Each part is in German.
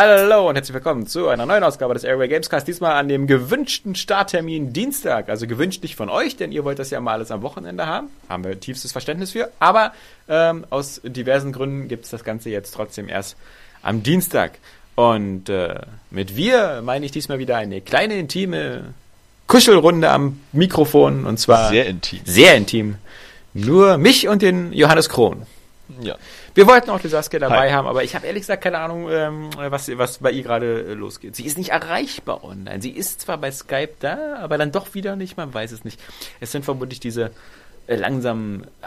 Hallo und herzlich willkommen zu einer neuen Ausgabe des Airway Gamescast. Diesmal an dem gewünschten Starttermin Dienstag. Also gewünscht nicht von euch, denn ihr wollt das ja mal alles am Wochenende haben. Haben wir tiefstes Verständnis für. Aber ähm, aus diversen Gründen gibt es das Ganze jetzt trotzdem erst am Dienstag. Und äh, mit wir meine ich diesmal wieder eine kleine intime Kuschelrunde am Mikrofon. Und zwar sehr intim. Sehr intim. Nur mich und den Johannes Krohn. Ja. Wir wollten auch die Saskia dabei Hi. haben, aber ich habe ehrlich gesagt keine Ahnung, ähm, was, was bei ihr gerade äh, losgeht. Sie ist nicht erreichbar online. Sie ist zwar bei Skype da, aber dann doch wieder nicht, man weiß es nicht. Es sind vermutlich diese äh, langsamen äh,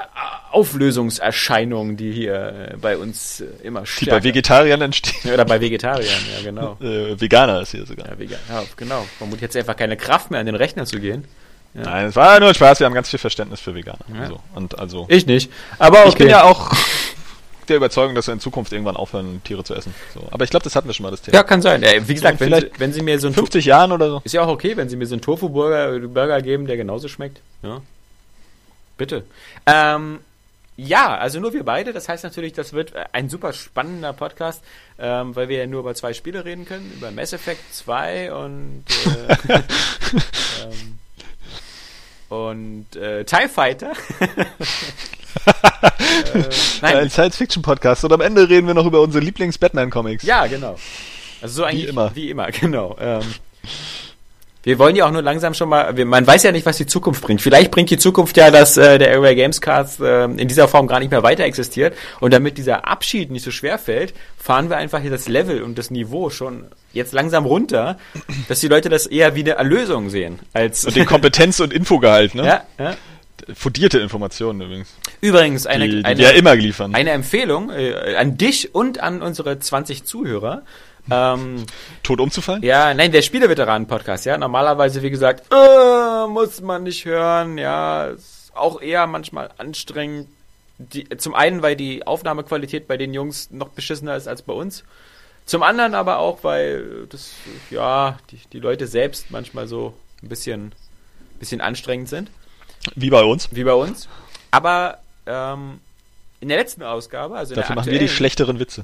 Auflösungserscheinungen, die hier äh, bei uns äh, immer Die stärker... bei Vegetariern entstehen. Oder bei Vegetariern, ja genau. Äh, Veganer ist hier sogar. Ja, vegan, ja, genau. Vermutlich hat sie einfach keine Kraft mehr, an den Rechner zu gehen. Ja. Nein, es war nur Spaß. Wir haben ganz viel Verständnis für Veganer. Ja. So. Und also, Ich nicht. Aber okay. ich bin ja auch der Überzeugung, dass wir in Zukunft irgendwann aufhören, Tiere zu essen. So. Aber ich glaube, das hatten wir schon mal das Thema. Ja, kann sein. Äh, wie gesagt, Ja, wenn, sie, wenn sie mir so ein 50 Jahren oder so. Ist ja auch okay, wenn Sie mir so einen Tofu-Burger Burger geben, der genauso schmeckt. Ja. Bitte. Ähm, ja, also nur wir beide. Das heißt natürlich, das wird ein super spannender Podcast, ähm, weil wir ja nur über zwei Spiele reden können. Über Mass Effect 2 und äh, ähm, und äh, TIE Fighter. äh, Ein Science-Fiction-Podcast. Und am Ende reden wir noch über unsere Lieblings-Batman-Comics. Ja, genau. Also so eigentlich immer. Wie immer, genau. Ähm, wir wollen ja auch nur langsam schon mal, man weiß ja nicht, was die Zukunft bringt. Vielleicht bringt die Zukunft ja, dass äh, der Area Gamescast äh, in dieser Form gar nicht mehr weiter existiert. Und damit dieser Abschied nicht so schwer fällt, fahren wir einfach hier das Level und das Niveau schon jetzt langsam runter, dass die Leute das eher wie eine Erlösung sehen. Als Und den Kompetenz- und Infogehalt, ne? ja, ja. Fundierte Informationen übrigens. Übrigens, eine, die, die eine, ja immer liefern. eine Empfehlung äh, an dich und an unsere 20 Zuhörer. Ähm, Tot umzufallen? Ja, nein, der Spieleveteranen-Podcast, ja. Normalerweise, wie gesagt, äh, muss man nicht hören, ja. Ist auch eher manchmal anstrengend. Die, zum einen, weil die Aufnahmequalität bei den Jungs noch beschissener ist als bei uns. Zum anderen aber auch, weil das, ja, die, die Leute selbst manchmal so ein bisschen, bisschen anstrengend sind, Wie bei uns. wie bei uns. Aber ähm, in der letzten Ausgabe, also in Dafür der machen wir die schlechteren Witze.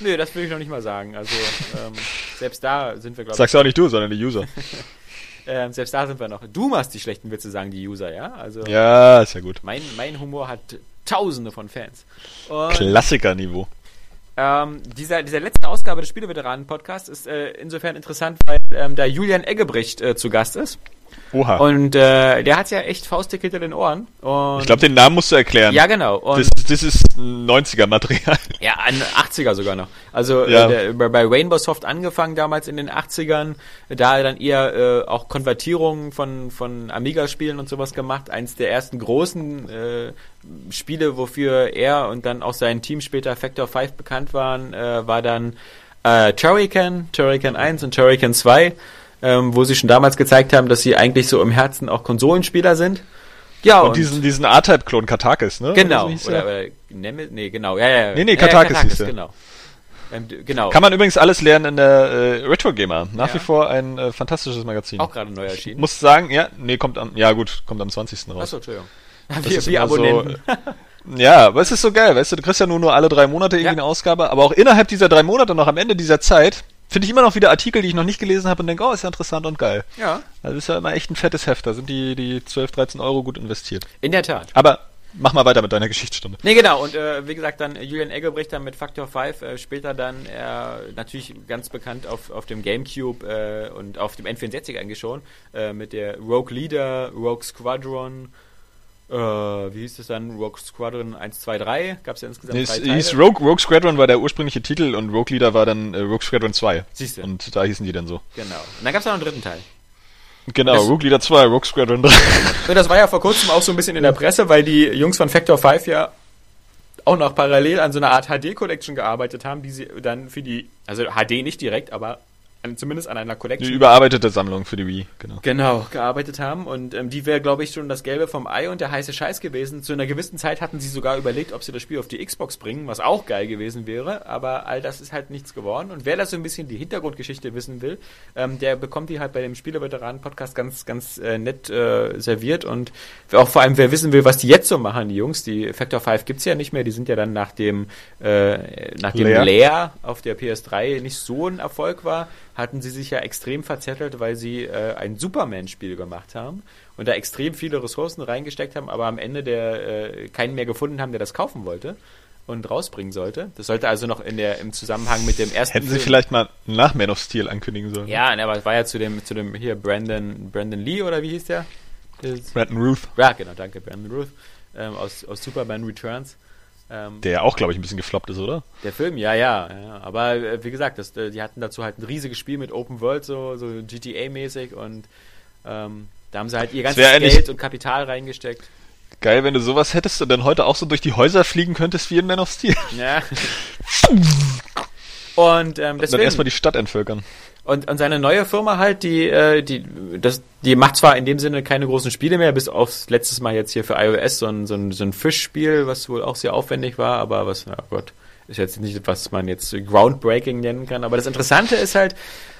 Nö, das will ich noch nicht mal sagen. Also ähm, selbst da sind wir, glaube ich, Sagst du auch nicht du, sondern die User. Ähm, selbst da sind wir noch. Du machst die schlechten Witze, sagen die User, ja? Also Ja, ist ja gut. mein, mein Humor hat tausende von Fans. Klassikerniveau. ähm, dieser, dieser letzte Ausgabe des Spieleveteranen-Podcasts ist äh, insofern interessant, weil ähm, da Julian Eggebrecht äh, zu Gast ist. Oha. Und äh, der hat ja echt faustdick hinter den Ohren. Und ich glaube, den Namen musst du erklären. ja, genau. Und das, das ist 90er-Material. Ja, an 80er sogar noch. Also Ja. äh, der, bei, bei Rainbow Soft angefangen damals in den 80ern, da dann eher äh, auch Konvertierungen von, von Amiga-Spielen und sowas gemacht. Eins der ersten großen äh, Spiele, wofür er und dann auch sein Team später Factor 5 bekannt waren, äh, war dann äh, Turrican, Turrican 1 und Turrican 2, ähm, wo sie schon damals gezeigt haben, dass sie eigentlich so im Herzen auch Konsolenspieler sind. Ja, Und, diesen, diesen A-Type-Klon Katakis, ne? Genau. Oder so hieß Oder, der? oder Nemesis, nee, genau. Ja, ja. Nee, nee, ja, Katakis ja, hieß der. genau. Ähm, genau. Kann man übrigens alles lernen in der äh, Retro Gamer. Nach Ja. wie vor ein äh, fantastisches Magazin. auch gerade neu erschienen. Muss sagen, ja, nee, kommt am, ja gut, kommt am 20. raus. Achso, Entschuldigung. Das Wir, ist wir immer so, Abonnenten. Ja, aber es ist so geil, weißt du, du kriegst ja nur, nur alle drei Monate irgendwie Ja. eine Ausgabe, aber auch innerhalb dieser drei Monate noch am Ende dieser Zeit finde ich immer noch wieder Artikel, die ich noch nicht gelesen habe und denke, oh, ist ja interessant und geil. ja, Also ist ja immer echt ein fettes Heft, da sind die, die 12, 13 Euro gut investiert. in der Tat. Aber mach mal weiter mit deiner Geschichtsstunde. Nee, genau. Und äh, wie gesagt, dann Julian Eggebrecht dann mit Factor 5, äh, später dann äh, natürlich ganz bekannt auf, auf dem Gamecube äh, und auf dem N64 eigentlich schon, mit der Rogue Leader, Rogue Squadron, äh, wie hieß es dann? Rogue Squadron 1, 2, 3. Gab es ja insgesamt Nee, drei es Teile. hieß Rogue, Rogue Squadron war der ursprüngliche Titel und Rogue Leader war dann äh, Rogue Squadron 2. Siehst du. Und da hießen die dann so. Genau. Und dann gab es noch einen dritten Teil. Genau, Das- Rogue Leader 2, Rogue Squadron 3. Und das war ja vor kurzem auch so ein bisschen in der Presse, weil die Jungs von Factor 5 ja auch noch parallel an so einer Art HD-Collection gearbeitet haben, die sie dann für die, also HD nicht direkt, aber an, zumindest an einer Collection überarbeitete Sammlung für die Wii, genau. Genau, gearbeitet haben und ähm, die wäre, glaube ich, schon das Gelbe vom Ei und der heiße Scheiß gewesen. Zu einer gewissen Zeit hatten sie sogar überlegt, ob sie das Spiel auf die Xbox bringen, was auch geil gewesen wäre, aber all das ist halt nichts geworden. Und wer das so ein bisschen die Hintergrundgeschichte wissen will, ähm, der bekommt die halt bei dem Spieleveteranen-Podcast ganz, ganz äh, nett äh, serviert und auch vor allem, wer wissen will, was die jetzt so machen, die Jungs, die Factor 5 gibt's ja nicht mehr, die sind ja dann nach dem, äh, nach dem. Leer auf der PS3 nicht so ein Erfolg war, hatten sie sich ja extrem verzettelt, weil sie äh, ein Superman-Spiel gemacht haben und da extrem viele Ressourcen reingesteckt haben, aber am Ende der äh, keinen mehr gefunden haben, der das kaufen wollte und rausbringen sollte. Das sollte also noch in der im Zusammenhang mit dem ersten Hätten sie vielleicht mal nach Man of Steel ankündigen sollen. ja, ne, aber es war ja zu dem zu dem hier Brandon Brandon Lee oder wie hieß der? Brandon Ruth, Ja, genau, danke Brandon Ruth ähm, aus aus Superman Returns. Ähm, der ja auch, glaube ich, ein bisschen gefloppt ist, oder? Der Film, ja, ja, ja. Aber äh, wie gesagt, das, äh, die hatten dazu halt ein riesiges Spiel mit Open World, so, so GTA-mäßig und ähm, da haben sie halt ihr ganzes Geld und Kapital reingesteckt. Geil, wenn du sowas hättest und dann heute auch so durch die Häuser fliegen könntest wie in Man of Steel. Ja. und ähm, Und dann deswegen, erstmal die Stadt entvölkern. Und, und seine neue Firma halt, die, äh, die, das, die macht zwar in dem Sinne keine großen Spiele mehr, bis aufs letztes Mal jetzt hier für iOS so ein, so ein, so ein Fischspiel, was wohl auch sehr aufwendig war, aber was, ja Gott, ist jetzt nicht, was man jetzt groundbreaking nennen kann. Aber das Interessante ist halt,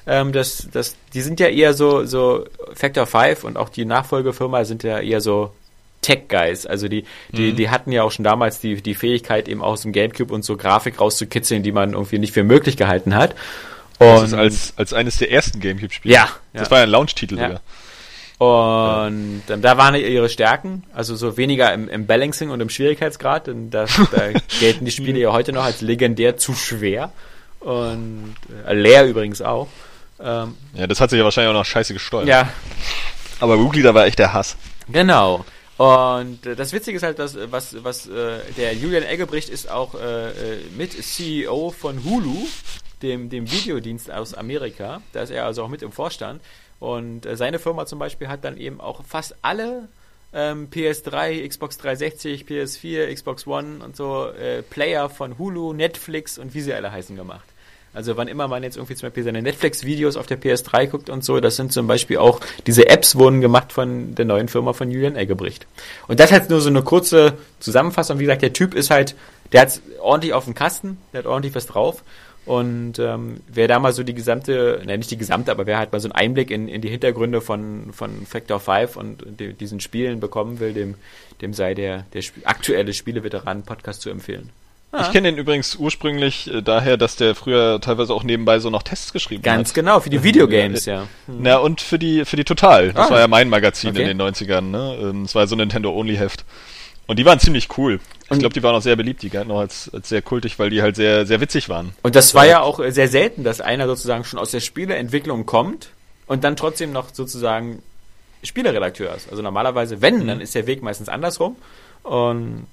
ähm, dass, dass die sind ja eher so, so Factor 5 und auch die Nachfolgefirma sind ja eher so Tech Guys. Also die, die, Mhm. die hatten ja auch schon damals die, die Fähigkeit, eben aus dem Gamecube und so Grafik rauszukitzeln, die man irgendwie nicht für möglich gehalten hat. Das ist als, als eines der ersten Gamecube-Spiele. Ja, Das ja. war ja ein Launch-Titel Ja. sogar. Und ähm, da waren ihre Stärken, also so weniger im, im Balancing und im Schwierigkeitsgrad, denn das, da gelten die Spiele ja heute noch als legendär zu schwer. Und äh, leer übrigens auch. Ähm, Ja, das hat sich ja wahrscheinlich auch noch scheiße gesteuert. ja, Aber Woogly, da war echt der Hass. genau. Und äh, das Witzige ist halt, dass, äh, was, was äh, der Julian Eggebricht ist auch äh, äh, mit CEO von Hulu, dem, dem Videodienst aus Amerika. Da ist er also auch mit im Vorstand. Und äh, seine Firma zum Beispiel hat dann eben auch fast alle ähm, PS3, Xbox 360, PS4, Xbox One und so äh, Player von Hulu, Netflix und wie sie alle heißen gemacht. Also wann immer man jetzt irgendwie zum Beispiel seine Netflix-Videos auf der PS3 guckt und so, das sind zum Beispiel auch, diese Apps wurden gemacht von der neuen Firma von Julian Eggebricht. Und das halt nur so eine kurze Zusammenfassung. Wie gesagt, der Typ ist halt, der hat ordentlich auf dem Kasten, der hat ordentlich was drauf. Und ähm, wer da mal so die gesamte, ne, nicht die gesamte, aber wer halt mal so einen Einblick in, in die Hintergründe von, von Factor 5 und die, diesen Spielen bekommen will, dem, dem sei der, der Sp aktuelle Spieleveteranen-Podcast zu empfehlen. Ich kenne den übrigens ursprünglich äh, daher, dass der früher teilweise auch nebenbei so noch Tests geschrieben Ganz hat. genau, für die Videogames, ja. Na, und für die, für die Total. Das Ah. war ja mein Magazin Okay. in den 90ern, ne? Ähm, Es war so ein Nintendo-Only-Heft. Und die waren ziemlich cool. Ich glaube, die waren auch sehr beliebt, die galten auch als, als sehr kultig, weil die halt sehr, sehr witzig waren. Und das war ja auch äh, sehr selten, dass einer sozusagen schon aus der Spieleentwicklung kommt und dann trotzdem noch sozusagen Spieleredakteur ist. Also normalerweise, wenn, dann ist der Weg meistens andersrum. Und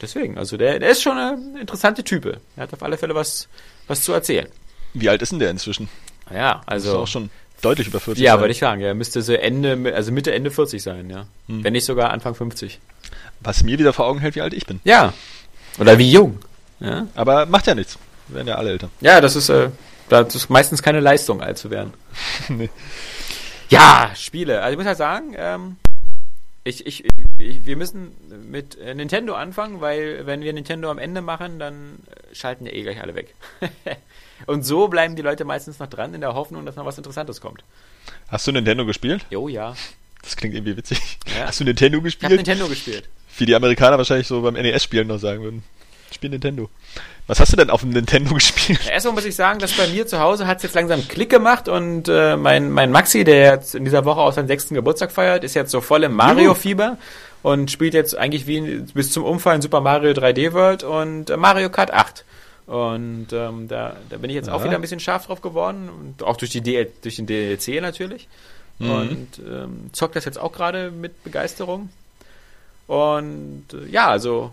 deswegen, also der, der ist schon eine interessante Type. Er hat auf alle Fälle was, was zu erzählen. Wie alt ist denn der inzwischen? Ja, Also also. auch schon deutlich über 40. Ja, sein. würde ich sagen, er müsste so Ende, also Mitte, Ende 40 sein, ja. Wenn nicht sogar Anfang 50. Was mir wieder vor Augen hält, wie alt ich bin. Ja. Oder wie jung. Ja, Aber macht ja nichts. Wir werden ja alle älter. ja das ist, äh, das ist meistens keine Leistung, alt zu werden. Nee. Ja, Spiele. Also ich muss halt sagen, ähm, ich, ich, ich, wir müssen mit äh, Nintendo anfangen, weil wenn wir Nintendo am Ende machen, dann äh, schalten ja eh gleich alle weg. Und so bleiben die Leute meistens noch dran in der Hoffnung, dass noch was Interessantes kommt. Hast du Nintendo gespielt? Jo, ja. Das klingt irgendwie witzig. Ja. Hast du Nintendo Ich habe gespielt? Nintendo gespielt. Wie die Amerikaner wahrscheinlich so beim NES-Spielen noch sagen würden. Spiel Nintendo. Was hast du denn auf dem Nintendo gespielt? Erstmal muss ich sagen, dass bei mir zu Hause hat es jetzt langsam Klick gemacht und äh, mein, mein Maxi, der jetzt in dieser Woche auch seinen sechsten Geburtstag feiert, ist jetzt so voll im Mario-Fieber und spielt jetzt eigentlich wie bis zum Umfallen Super Mario 3D World und äh, Mario Kart 8. Und ähm, da, da bin ich jetzt auch Ja. wieder ein bisschen scharf drauf geworden und auch durch, die DL, durch den DLC natürlich. Mhm. Und ähm, zockt das jetzt auch gerade mit Begeisterung. Und äh, ja, also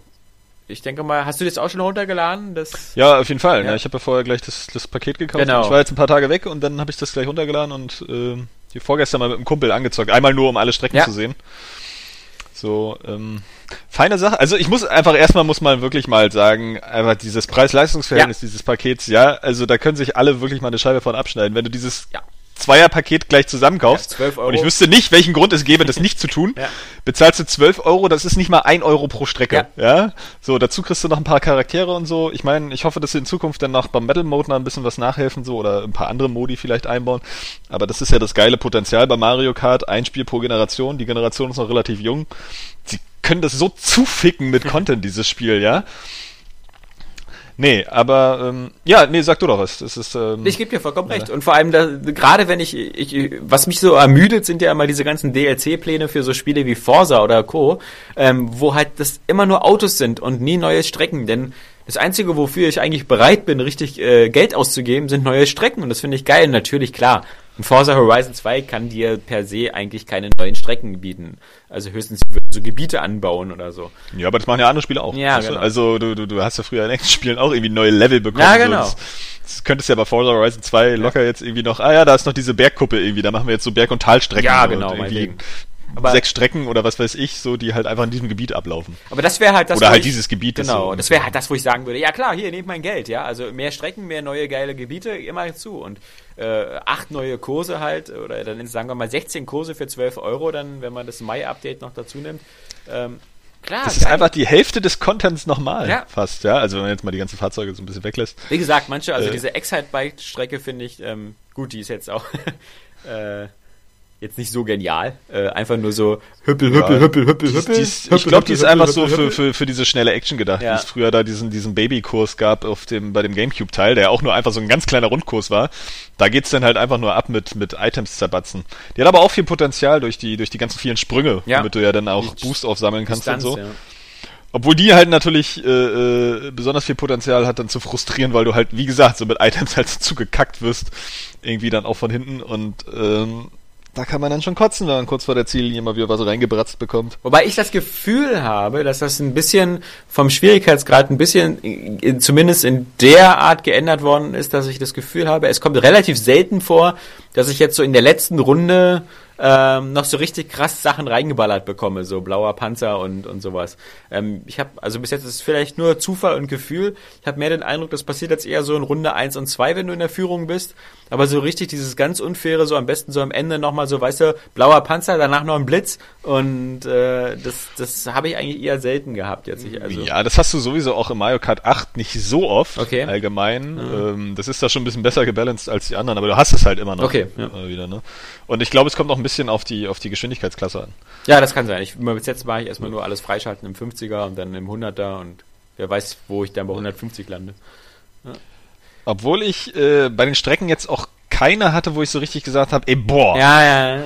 ich denke mal, hast du das auch schon runtergeladen? Das Ja, auf jeden Fall. Ja. Ja. Ich habe ja vorher gleich das, das Paket gekauft. Genau. Ich war jetzt ein paar Tage weg und dann habe ich das gleich runtergeladen und äh, die vorgestern mal mit einem Kumpel angezockt. Einmal nur, um alle Strecken Ja. zu sehen. So, ähm, feine Sache. Also ich muss einfach erstmal muss man wirklich mal sagen, einfach dieses Preis-Leistungs-Verhältnis Ja. dieses Pakets, ja, also da können sich alle wirklich mal eine Scheibe von abschneiden. Wenn du dieses Ja. Zweierpaket gleich zusammenkaufst Ja, 12 Euro. und ich wüsste nicht, welchen Grund es gäbe, das nicht zu tun, Ja. bezahlst du 12 Euro, das ist nicht mal ein Euro pro Strecke. Ja. So, dazu kriegst du noch ein paar Charaktere und so. Ich meine, ich hoffe, dass sie in Zukunft dann noch beim Metal Mode noch ein bisschen was nachhelfen, so oder ein paar andere Modi vielleicht einbauen. Aber das ist ja das geile Potenzial bei Mario Kart, ein Spiel pro Generation. Die Generation ist noch relativ jung. Sie können das so zuficken mit Content, dieses Spiel, ja. Nee, aber ähm, ja, nee, sag du doch was. Das ist ähm, Ich gebe dir vollkommen recht. Und vor allem, da, gerade wenn ich, ich, was mich so ermüdet, sind ja immer diese ganzen DLC-Pläne für so Spiele wie Forza oder Co., ähm, wo halt das immer nur Autos sind und nie neue Strecken. Denn das Einzige, wofür ich eigentlich bereit bin, richtig äh, Geld auszugeben, sind neue Strecken. Und das finde ich geil. Natürlich, klar, ein Forza Horizon 2 kann dir per se eigentlich keine neuen Strecken bieten. Also höchstens so Gebiete anbauen oder so. Ja, aber das machen ja andere Spiele auch. Ja, du? genau. Also du, du, du hast ja früher in echten Spielen auch irgendwie neue Level bekommen. Ja, So, genau. das, das könntest ja bei Forza Horizon 2 locker jetzt irgendwie noch, ah ja, da ist noch diese Bergkuppe irgendwie, da machen wir jetzt so Berg- und Talstrecken. Ja, und genau, irgendwie meinetwegen. Aber- sechs Strecken oder was weiß ich, so, die halt einfach in diesem Gebiet ablaufen. Aber das wäre halt das. Oder halt ich, dieses Gebiet. das Genau, so- das wäre halt das, wo ich sagen würde, ja klar, hier, nehmt mein Geld, ja. Also mehr Strecken, mehr neue geile Gebiete, immer zu. Und äh, acht neue Kurse halt, oder dann sagen wir mal 16 Kurse für 12 Euro, dann, wenn man das Mai-Update noch dazu nimmt. Ähm, klar, Das ist einfach die Hälfte des Contents nochmal, Ja. fast, ja. Also wenn man jetzt mal die ganzen Fahrzeuge so ein bisschen weglässt. Wie gesagt, manche, also Äh. diese Excite-Bike-Strecke finde ich, ähm, gut, die ist jetzt auch äh, jetzt nicht so genial. Äh, einfach nur so hüppel, hüppel, Ja. hüppel, hüppel, Die hüppel. die ich glaube, die hüppel, ist einfach hüppel, so für, für, für diese schnelle Action gedacht, Ja. wie es früher da diesen, diesen Babykurs gab auf dem, bei dem Gamecube-Teil, der auch nur einfach so ein ganz kleiner Rundkurs war. Da geht's dann halt einfach nur ab mit, mit Items zerbatzen. Die hat aber auch viel Potenzial durch die, durch die ganzen vielen Sprünge, Ja. damit du ja dann auch Die Boost aufsammeln kannst Distanz, und so. Obwohl die halt natürlich äh, äh, besonders viel Potenzial hat, dann zu frustrieren, weil du halt, wie gesagt, so mit Items halt zugekackt wirst, irgendwie dann auch von hinten und ähm, da kann man dann schon kotzen, wenn man kurz vor der Ziellinie mal wieder was reingebratzt bekommt. Wobei ich das Gefühl habe, dass das ein bisschen vom Schwierigkeitsgrad ein bisschen, in- in, zumindest in der Art geändert worden ist, dass ich das Gefühl habe, es kommt relativ selten vor, dass ich jetzt so in der letzten Runde ähm, noch so richtig krass Sachen reingeballert bekomme, so blauer Panzer und, und sowas. Ähm, ich habe, also bis jetzt ist es vielleicht nur Zufall und Gefühl. Ich habe mehr den Eindruck, das passiert jetzt eher so in Runde 1 und 2, wenn du in der Führung bist. Aber so richtig dieses ganz Unfaire, so am besten so am Ende nochmal so, weißt du, blauer Panzer, danach noch ein Blitz. Und äh, das, das habe ich eigentlich eher selten gehabt jetzt. Ich, also, Ja, das hast du sowieso auch im Mario Kart 8 nicht so oft Okay. allgemein. Ähm, das ist da schon ein bisschen besser gebalanced als die anderen, aber du hast es halt immer noch Okay, ja. wieder. Ne? Und ich glaube, es kommt auch ein bisschen auf die auf die Geschwindigkeitsklasse an. ja, das kann sein. Ich, bis jetzt mache ich erstmal nur alles freischalten im 50er und dann im 100er und wer weiß, wo ich dann bei 150 lande. Obwohl ich äh, bei den Strecken jetzt auch keine hatte, wo ich so richtig gesagt habe, ey boah. Ja, ja, ja.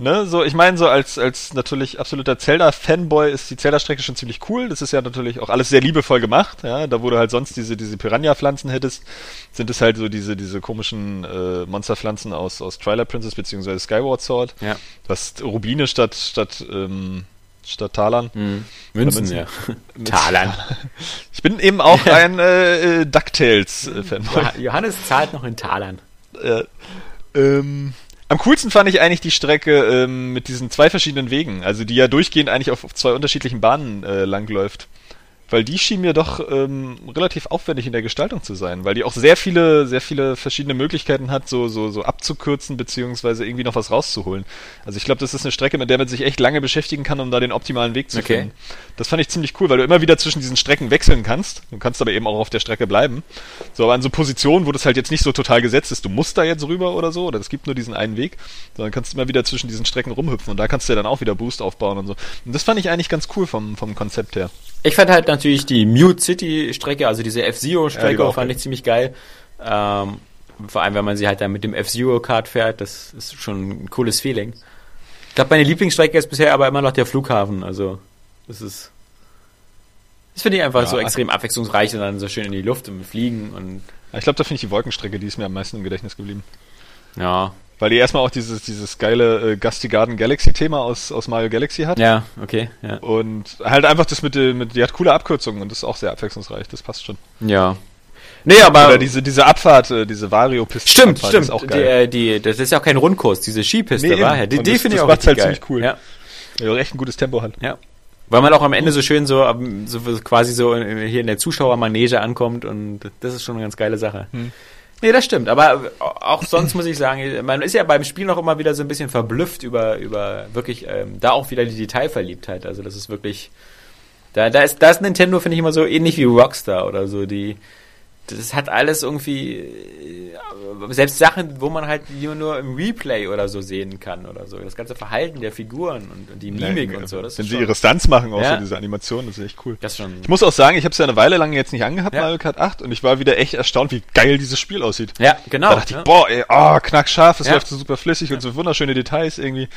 Ne, so, ich meine, so als, als natürlich absoluter Zelda-Fanboy ist die Zelda-Strecke schon ziemlich cool. Das ist ja natürlich auch alles sehr liebevoll gemacht, ja. Da wo du halt sonst diese, diese Piranha-Pflanzen hättest, sind es halt so diese, diese komischen äh, Monsterpflanzen aus, aus Twilight Princess beziehungsweise Skyward Sword. ja. Du hast Rubine statt, statt, ähm, statt Talern. Hm. Münzen, Münzen. ja. Talern. Ich bin eben auch ein äh, äh, DuckTales-Fanboy. Ja, Johannes zahlt noch in Talern. Äh, ähm, am coolsten fand ich eigentlich die Strecke ähm, mit diesen zwei verschiedenen Wegen, also die ja durchgehend eigentlich auf, auf zwei unterschiedlichen Bahnen äh, langläuft. Weil die schien mir doch ähm, relativ aufwendig in der Gestaltung zu sein, weil die auch sehr viele, sehr viele verschiedene Möglichkeiten hat, so, so, so abzukürzen, beziehungsweise irgendwie noch was rauszuholen. Also ich glaube, das ist eine Strecke, mit der man sich echt lange beschäftigen kann, um da den optimalen Weg zu Okay. finden. Das fand ich ziemlich cool, weil du immer wieder zwischen diesen Strecken wechseln kannst. Du kannst aber eben auch auf der Strecke bleiben. So, aber an so Positionen, wo das halt jetzt nicht so total gesetzt ist, du musst da jetzt rüber oder so, oder es gibt nur diesen einen Weg, sondern kannst immer wieder zwischen diesen Strecken rumhüpfen und da kannst du ja dann auch wieder Boost aufbauen und so. Und das fand ich eigentlich ganz cool vom, vom Konzept her. Ich fand halt natürlich die Mute City Strecke, also diese Ja, die F-Zero-Strecke, war auch fand ich ziemlich geil. Ähm, vor allem, wenn man sie halt dann mit dem F-Zero-Card fährt, das ist schon ein cooles Feeling. Ich glaube, meine Lieblingsstrecke ist bisher aber immer noch der Flughafen. Also, das ist. Das finde ich einfach Ja. so extrem abwechslungsreich und dann so schön in die Luft und fliegen und. Ja, Ich glaube, da finde ich die Wolkenstrecke, die ist mir am meisten im Gedächtnis geblieben. Ja. Weil die erstmal auch dieses, dieses geile äh, Gusty Garden Galaxy Thema aus, aus Mario Galaxy hat. Ja, okay, ja. Und halt einfach das mit, dem- mit, die hat coole Abkürzungen und das ist auch sehr abwechslungsreich, das passt schon. Ja. Nee, aber. Oder diese, diese Abfahrt, äh, diese Vario-Piste. Stimmt, stimmt. Ist auch Die, geil. äh, die, das ist ja auch kein Rundkurs, diese Skipiste, Nee, war ja. Die, die das- finde ich auch macht's halt geil. ziemlich cool. Ja, Ja, auch echt ein gutes Tempo hat. ja. Weil man auch am Ende so schön so, so quasi so hier in der Zuschauermanege ankommt und das ist schon eine ganz geile Sache. Hm. Nee, das stimmt. Aber auch sonst muss ich sagen, man ist ja beim Spiel noch immer wieder so ein bisschen verblüfft über, über wirklich, ähm, da auch wieder die Detailverliebtheit. Also das ist wirklich, da, da ist, da ist Nintendo, finde ich immer so ähnlich wie Rockstar oder so. Die, das hat alles irgendwie, äh, selbst Sachen, wo man halt nur im Replay oder so sehen kann oder so. Das ganze Verhalten der Figuren und, und die Mimik ja, und so. Wenn sie ihre Stunts machen, auch ja. so diese Animationen, das ist echt cool. Das schon. Ich muss auch sagen, ich habe es ja eine Weile lang jetzt nicht angehabt, ja. Mario Kart 8, und ich war wieder echt erstaunt, wie geil dieses Spiel aussieht. Ja, genau. Da dachte ich, boah, ey, oh, knackscharf, es läuft so super flüssig und so wunderschöne Details irgendwie.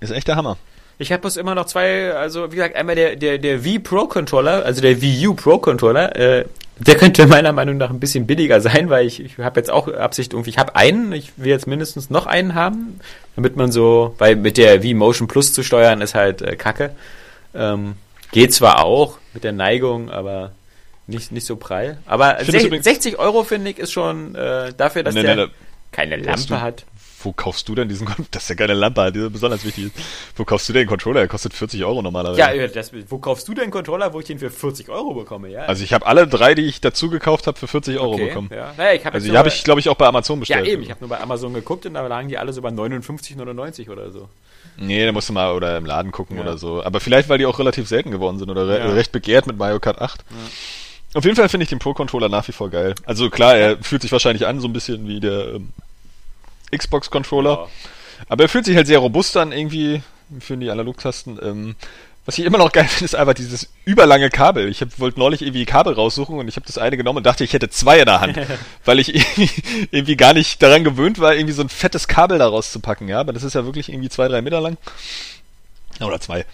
Ist echt der Hammer. Ich habe bloß immer noch zwei, also wie gesagt, einmal der, der, der Wii Pro Controller, also der Wii U Pro Controller, äh, der könnte meiner Meinung nach ein bisschen billiger sein, weil ich, ich habe jetzt auch Absicht irgendwie, ich habe einen, ich will jetzt mindestens noch einen haben, damit man so, weil mit der Wii Motion Plus zu steuern ist halt äh, kacke. Ähm, geht zwar auch mit der Neigung, aber nicht, nicht so prall. Aber 60 Euro finde ich ist schon äh, dafür, dass nee, der nee, nee. keine Lampe hat wo kaufst du denn diesen, das ist ja keine Lampe, die besonders wichtig ist. Wo kaufst du denn den Controller? Der kostet 40 Euro normalerweise. Ja, das, wo kaufst du denn einen Controller, wo ich den für 40 Euro bekomme, ja? Also ich habe alle drei, die ich dazu gekauft habe, für 40 Euro okay, bekommen. Ja. Naja, ich hab also die habe ich, glaube ich, auch bei Amazon bestellt. Ja, eben, ich habe nur bei Amazon geguckt und da lagen die alle so bei 59,99 oder so. Nee, da musst du mal oder im Laden gucken ja. oder so. Aber vielleicht, weil die auch relativ selten geworden sind oder re ja. recht begehrt mit Mario Kart 8. Ja. Auf jeden Fall finde ich den Pro-Controller nach wie vor geil. Also klar, er fühlt sich wahrscheinlich an, so ein bisschen wie der ähm, Xbox-Controller. Ja. Aber er fühlt sich halt sehr robust an, irgendwie, für die Analogtasten. Ähm, was ich immer noch geil finde, ist einfach dieses überlange Kabel. Ich wollte neulich irgendwie Kabel raussuchen und ich habe das eine genommen und dachte, ich hätte zwei in der Hand, weil ich irgendwie, irgendwie, gar nicht daran gewöhnt war, irgendwie so ein fettes Kabel da rauszupacken. Ja, aber das ist ja wirklich irgendwie zwei, drei Meter lang. Oder zwei.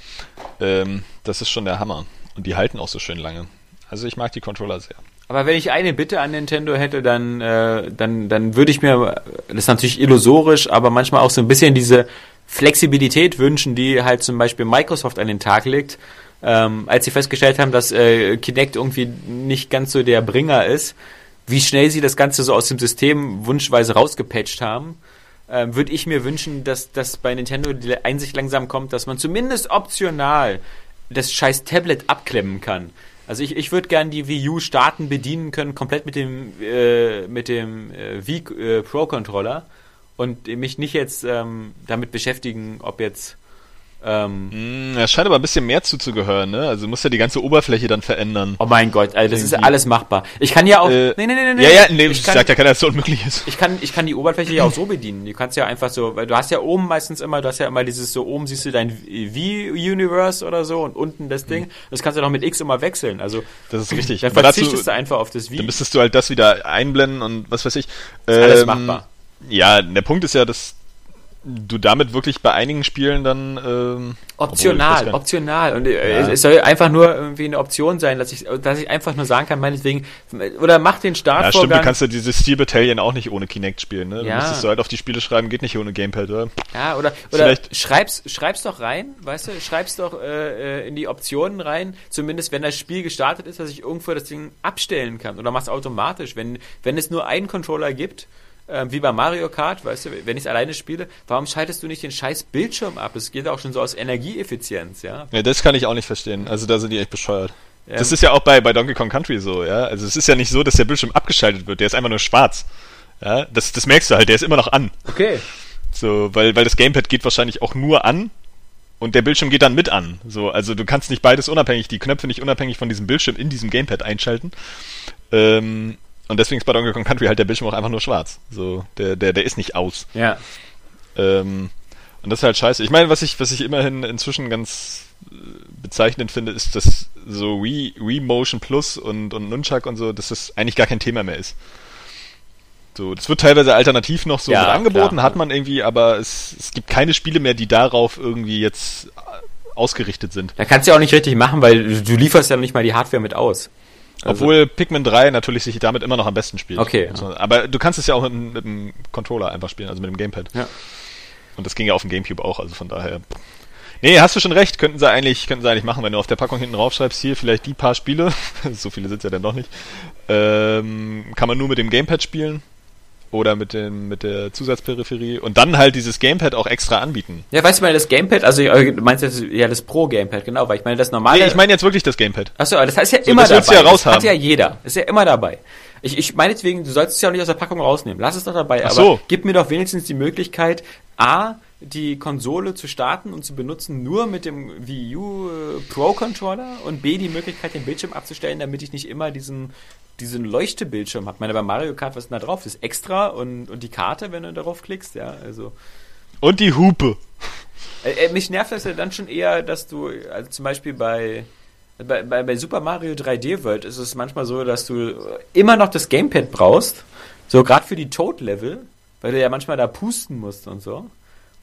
Ähm, das ist schon der Hammer. Und die halten auch so schön lange. Also ich mag die Controller sehr. Aber wenn ich eine Bitte an Nintendo hätte, dann, äh, dann, dann würde ich mir, das ist natürlich illusorisch, aber manchmal auch so ein bisschen diese Flexibilität wünschen, die halt zum Beispiel Microsoft an den Tag legt, ähm, als sie festgestellt haben, dass äh, Kinect irgendwie nicht ganz so der Bringer ist, wie schnell sie das Ganze so aus dem System wunschweise rausgepatcht haben, äh, würde ich mir wünschen, dass, dass bei Nintendo die Einsicht langsam kommt, dass man zumindest optional das scheiß Tablet abklemmen kann. Also ich, ich würde gerne die Wii U starten, bedienen können, komplett mit dem, äh, mit dem äh, Wii äh, Pro Controller und mich nicht jetzt ähm, damit beschäftigen, ob jetzt ähm, hm, es scheint aber ein bisschen mehr zuzugehören, ne? Also du musst ja die ganze Oberfläche dann verändern. Oh mein Gott, also das ist alles machbar. Ich kann ja auch. Äh, nee, nee, nee, nee. Ja, ja, nee, ich, ich sag ja keiner, dass es unmöglich ist. Ich kann, ich kann die Oberfläche ja auch so bedienen. Du kannst ja einfach so, weil du hast ja oben meistens immer, du hast ja immer dieses so, oben siehst du dein V-Universe oder so und unten das Ding. Mhm. Das kannst du doch mit X immer wechseln. Also das ist richtig. Dann verzichtest dazu, du einfach auf das V. Dann müsstest du halt das wieder einblenden und was weiß ich. Das ist ähm, alles machbar. Ja, der Punkt ist ja, dass du damit wirklich bei einigen Spielen dann ähm, optional, optional und äh, ja. es soll einfach nur irgendwie eine Option sein, dass ich, dass ich einfach nur sagen kann, meinetwegen oder mach den Start. Ja, stimmt. Du kannst ja dieses Steel Battalion auch nicht ohne Kinect spielen. Ne? Du ja. müsstest du halt auf die Spiele schreiben, geht nicht ohne Gamepad, oder? Ja, oder oder schreib's schreib's doch rein, weißt du, schreib's doch äh, äh, in die Optionen rein, zumindest wenn das Spiel gestartet ist, dass ich irgendwo das Ding abstellen kann oder mach's automatisch, wenn wenn es nur einen Controller gibt ähm, wie bei Mario Kart, weißt du, wenn ich es alleine spiele, warum schaltest du nicht den scheiß Bildschirm ab? Es geht auch schon so aus Energieeffizienz, ja. Ja, das kann ich auch nicht verstehen. Also da sind die echt bescheuert. Ähm, das ist ja auch bei, bei Donkey Kong Country so, ja. Also es ist ja nicht so, dass der Bildschirm abgeschaltet wird, der ist einfach nur schwarz. Ja, das, das merkst du halt, der ist immer noch an. Okay. So, weil, weil das Gamepad geht wahrscheinlich auch nur an und der Bildschirm geht dann mit an. So, also du kannst nicht beides unabhängig, die Knöpfe nicht unabhängig von diesem Bildschirm in diesem Gamepad einschalten. Ähm, und deswegen ist bei Donkey Kong Country halt der Bildschirm auch einfach nur schwarz. So, der, der, der ist nicht aus. Ja. Ähm, und das ist halt scheiße. Ich meine, was ich, was ich immerhin inzwischen ganz äh, bezeichnend finde, ist, dass so Wii, Wii Motion Plus und, und Nunchuck und so, dass das eigentlich gar kein Thema mehr ist. So, das wird teilweise alternativ noch so ja, angeboten, klar. hat man irgendwie, aber es, es gibt keine Spiele mehr, die darauf irgendwie jetzt ausgerichtet sind. Da kannst du ja auch nicht richtig machen, weil du lieferst ja nicht mal die Hardware mit aus. Also Obwohl Pikmin 3 natürlich sich damit immer noch am besten spielt. Okay. Ja. Aber du kannst es ja auch mit, mit, dem Controller einfach spielen, also mit dem Gamepad. Ja. Und das ging ja auf dem Gamecube auch, also von daher. Nee, hast du schon recht, könnten sie eigentlich, könnten sie eigentlich machen, wenn du auf der Packung hinten raufschreibst, hier vielleicht die paar Spiele, so viele sind ja dann doch nicht, ähm, kann man nur mit dem Gamepad spielen. Oder mit dem mit der Zusatzperipherie und dann halt dieses Gamepad auch extra anbieten. Ja, weißt du mal, das Gamepad, also äh, du meinst das, ja das Pro Gamepad, genau, weil ich meine das normale. Nee, ich meine jetzt wirklich das Gamepad. Achso, das heißt ja so, immer das dabei. Ja das hat ja jeder. Ist ja immer dabei. Ich, ich meine deswegen, du sollst es ja auch nicht aus der Packung rausnehmen. Lass es doch dabei. Ach aber so. gib mir doch wenigstens die Möglichkeit, A, die Konsole zu starten und zu benutzen nur mit dem Wii U äh, Pro Controller und B, die Möglichkeit, den Bildschirm abzustellen, damit ich nicht immer diesen diesen Leuchtebildschirm habe. Ich meine, bei Mario Kart, was ist denn da drauf? Das ist extra und, und die Karte, wenn du darauf klickst, ja, also. Und die Hupe. Äh, äh, mich nervt das ja dann schon eher, dass du, also zum Beispiel bei, bei, bei, bei Super Mario 3D World ist es manchmal so, dass du immer noch das Gamepad brauchst, so gerade für die Toad-Level, weil du ja manchmal da pusten musst und so.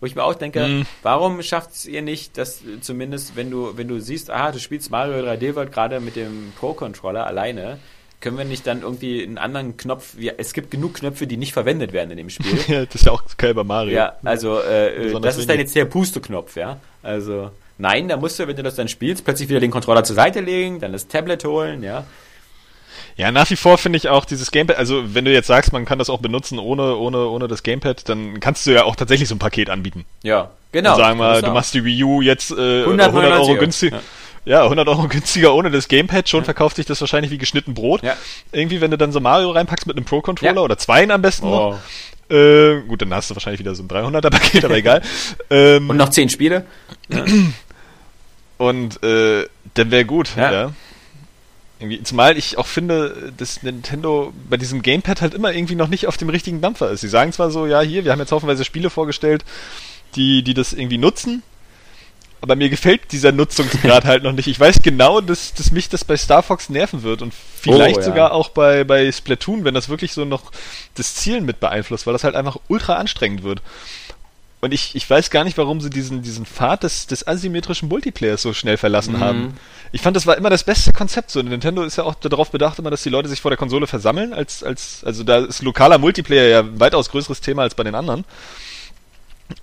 Wo ich mir auch denke, mm. warum schafft es ihr nicht, dass zumindest, wenn du, wenn du siehst, ah, du spielst Mario 3D World gerade mit dem Pro-Controller alleine, können wir nicht dann irgendwie einen anderen Knopf, ja, es gibt genug Knöpfe, die nicht verwendet werden in dem Spiel. ja, das ist ja auch geil bei Mario. Ja, also äh, das ist dann jetzt der Puste-Knopf, ja. Also nein, da musst du, wenn du das dann spielst, plötzlich wieder den Controller zur Seite legen, dann das Tablet holen, ja. Ja, nach wie vor finde ich auch dieses Gamepad, also wenn du jetzt sagst, man kann das auch benutzen ohne, ohne, ohne das Gamepad, dann kannst du ja auch tatsächlich so ein Paket anbieten. Ja, genau. Und sagen wir, du machst die Wii U jetzt äh, 100 Euro günstiger. Ja. Ja, 100 Euro günstiger ohne das Gamepad. Schon ja. verkauft sich das wahrscheinlich wie geschnitten Brot. Ja. Irgendwie, wenn du dann so Mario reinpackst mit einem Pro-Controller ja. oder zweien am besten oh. noch. Äh, gut, dann hast du wahrscheinlich wieder so ein 300er-Paket, aber egal. Ähm, Und noch 10 Spiele. Und äh, dann wäre gut, ja. Irgendwie, zumal ich auch finde, dass Nintendo bei diesem Gamepad halt immer irgendwie noch nicht auf dem richtigen Dampfer ist. Sie sagen zwar so, ja, hier, wir haben jetzt haufenweise Spiele vorgestellt, die, die das irgendwie nutzen, aber mir gefällt dieser Nutzungsgrad halt noch nicht. Ich weiß genau, dass, dass mich das bei Star Fox nerven wird und vielleicht oh, ja. sogar auch bei, bei Splatoon, wenn das wirklich so noch das Zielen mit beeinflusst, weil das halt einfach ultra anstrengend wird. Und ich, ich weiß gar nicht, warum sie diesen, diesen Pfad des, des asymmetrischen Multiplayers so schnell verlassen mhm. haben. Ich fand, das war immer das beste Konzept. So, Nintendo ist ja auch darauf bedacht, immer, dass die Leute sich vor der Konsole versammeln, als, als, also da ist lokaler Multiplayer ja ein weitaus größeres Thema als bei den anderen.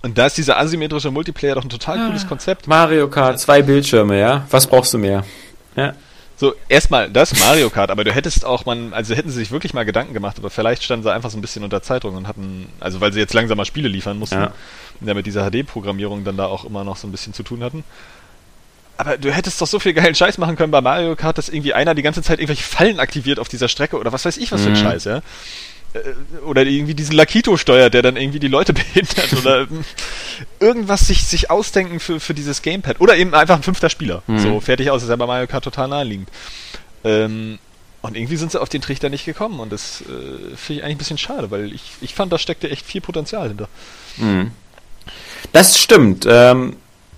Und da ist dieser asymmetrische Multiplayer doch ein total ah, cooles Konzept. Mario Kart, zwei Bildschirme, ja? Was brauchst du mehr? Ja. So, erstmal das Mario Kart, aber du hättest auch man, also hätten sie sich wirklich mal Gedanken gemacht, aber vielleicht standen sie einfach so ein bisschen unter Zeitdruck und hatten, also weil sie jetzt langsam mal Spiele liefern mussten, ja, ja mit dieser HD-Programmierung dann da auch immer noch so ein bisschen zu tun hatten. Aber du hättest doch so viel geilen Scheiß machen können bei Mario Kart, dass irgendwie einer die ganze Zeit irgendwelche Fallen aktiviert auf dieser Strecke oder was weiß ich was für ein mhm. Scheiß, ja. Äh, oder irgendwie diesen Lakito steuert, der dann irgendwie die Leute behindert oder irgendwas sich, sich ausdenken für, für dieses Gamepad. Oder eben einfach ein fünfter Spieler. Mhm. So fertig aus, ist ja bei Mario Kart total naheliegend. Ähm, und irgendwie sind sie auf den Trichter nicht gekommen und das äh, finde ich eigentlich ein bisschen schade, weil ich, ich fand, da steckte echt viel Potenzial hinter. Mhm. Das stimmt. Ähm,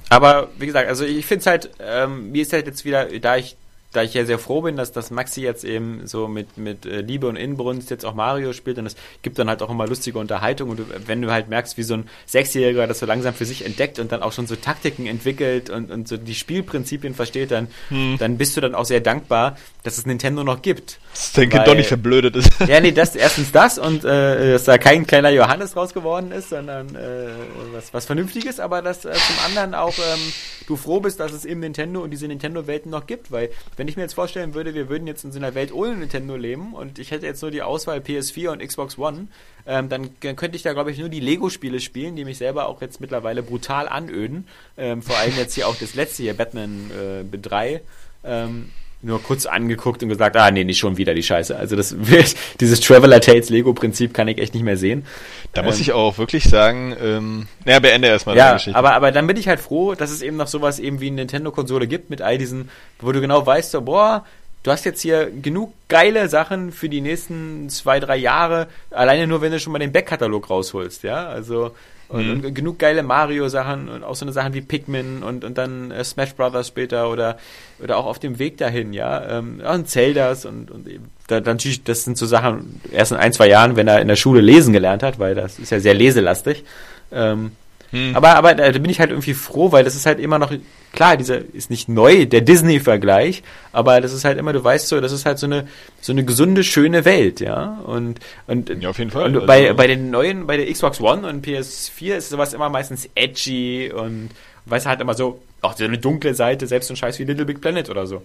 aber wie gesagt, also ich finde es halt, ähm, mir ist halt jetzt wieder, da ich da ich ja sehr froh bin, dass das Maxi jetzt eben so mit, mit äh, Liebe und Inbrunst jetzt auch Mario spielt und es gibt dann halt auch immer lustige Unterhaltung und du, wenn du halt merkst, wie so ein Sechsjähriger das so langsam für sich entdeckt und dann auch schon so Taktiken entwickelt und, und so die Spielprinzipien versteht, dann, hm. dann bist du dann auch sehr dankbar, dass es Nintendo noch gibt. Das denke Weil, doch nicht verblödet ist. Ja, nee, das erstens das und äh, dass da kein kleiner Johannes raus geworden ist, sondern äh, was, was Vernünftiges, aber dass äh, zum anderen auch ähm, du froh bist, dass es eben Nintendo und diese Nintendo-Welten noch gibt, weil wenn ich mir jetzt vorstellen würde, wir würden jetzt in so einer Welt ohne Nintendo leben und ich hätte jetzt nur die Auswahl PS4 und Xbox One, ähm, dann, dann, könnte ich da, glaube ich, nur die Lego-Spiele spielen, die mich selber auch jetzt mittlerweile brutal anöden. Ähm, vor allem jetzt hier auch das letzte hier, Batman äh, 3. Ähm, nur kurz angeguckt und gesagt, ah nee, nicht schon wieder die Scheiße. Also das dieses Traveler Tales Lego Prinzip kann ich echt nicht mehr sehen. Da ähm, muss ich auch wirklich sagen, ähm, naja, beende erstmal ja, Geschichte. Aber, aber dann bin ich halt froh, dass es eben noch sowas eben wie eine Nintendo-Konsole gibt mit all diesen, wo du genau weißt, so, boah, du hast jetzt hier genug geile Sachen für die nächsten zwei, drei Jahre, alleine nur, wenn du schon mal den Backkatalog rausholst, ja. Also und, mhm. und genug geile Mario-Sachen und auch so eine Sachen wie Pikmin und, und dann äh, Smash Brothers später oder, oder auch auf dem Weg dahin, ja. Ähm, und Zeldas und, und da, dann natürlich, das sind so Sachen, erst in ein, zwei Jahren, wenn er in der Schule lesen gelernt hat, weil das ist ja sehr leselastig. Ähm, hm. Aber, aber da bin ich halt irgendwie froh, weil das ist halt immer noch, klar, dieser ist nicht neu, der Disney-Vergleich, aber das ist halt immer, du weißt so, das ist halt so eine, so eine gesunde, schöne Welt, ja. Und, und, ja, auf jeden Fall. Und also bei, bei den neuen, bei der Xbox One und PS4 ist sowas immer meistens edgy und weißt halt immer so, auch so eine dunkle Seite, selbst so ein Scheiß wie Little Big Planet oder so.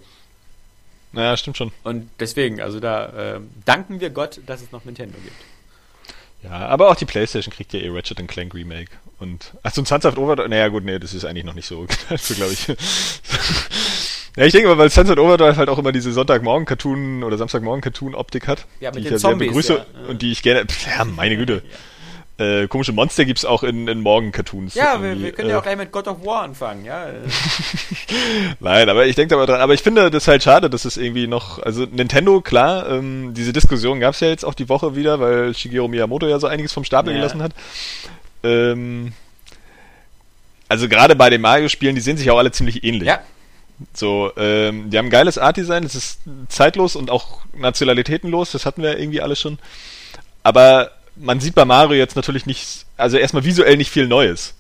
Naja, stimmt schon. Und deswegen, also da äh, danken wir Gott, dass es noch Nintendo gibt. Ja, aber auch die Playstation kriegt ja eh Ratchet Clank Remake. Und, achso, ein Sunset Overdrive, naja gut, nee, das ist eigentlich noch nicht so, also, glaube ich. ja, ich denke mal, weil Sunset Overdrive halt auch immer diese Sonntagmorgen-Cartoon oder Samstagmorgen-Cartoon-Optik hat, Ja, mit die ich den ja Zombies, sehr begrüße ja. und die ich gerne, ja, meine Güte. Äh, komische Monster gibt's auch in, in Morgen-Cartoons. Ja, wir, wir können äh, ja auch gleich mit God of War anfangen, ja. Nein, aber ich denke da mal dran. Aber ich finde das halt schade, dass es irgendwie noch, also Nintendo, klar, ähm, diese Diskussion gab's ja jetzt auch die Woche wieder, weil Shigeru Miyamoto ja so einiges vom Stapel Ja. gelassen hat. Ähm, also gerade bei den Mario-Spielen, die sehen sich auch alle ziemlich ähnlich. Ja, So, ähm, die haben ein geiles Art-Design, das ist zeitlos und auch nationalitätenlos, das hatten wir ja irgendwie alle schon. Aber man sieht bei Mario jetzt natürlich nicht, also erstmal visuell nicht viel Neues.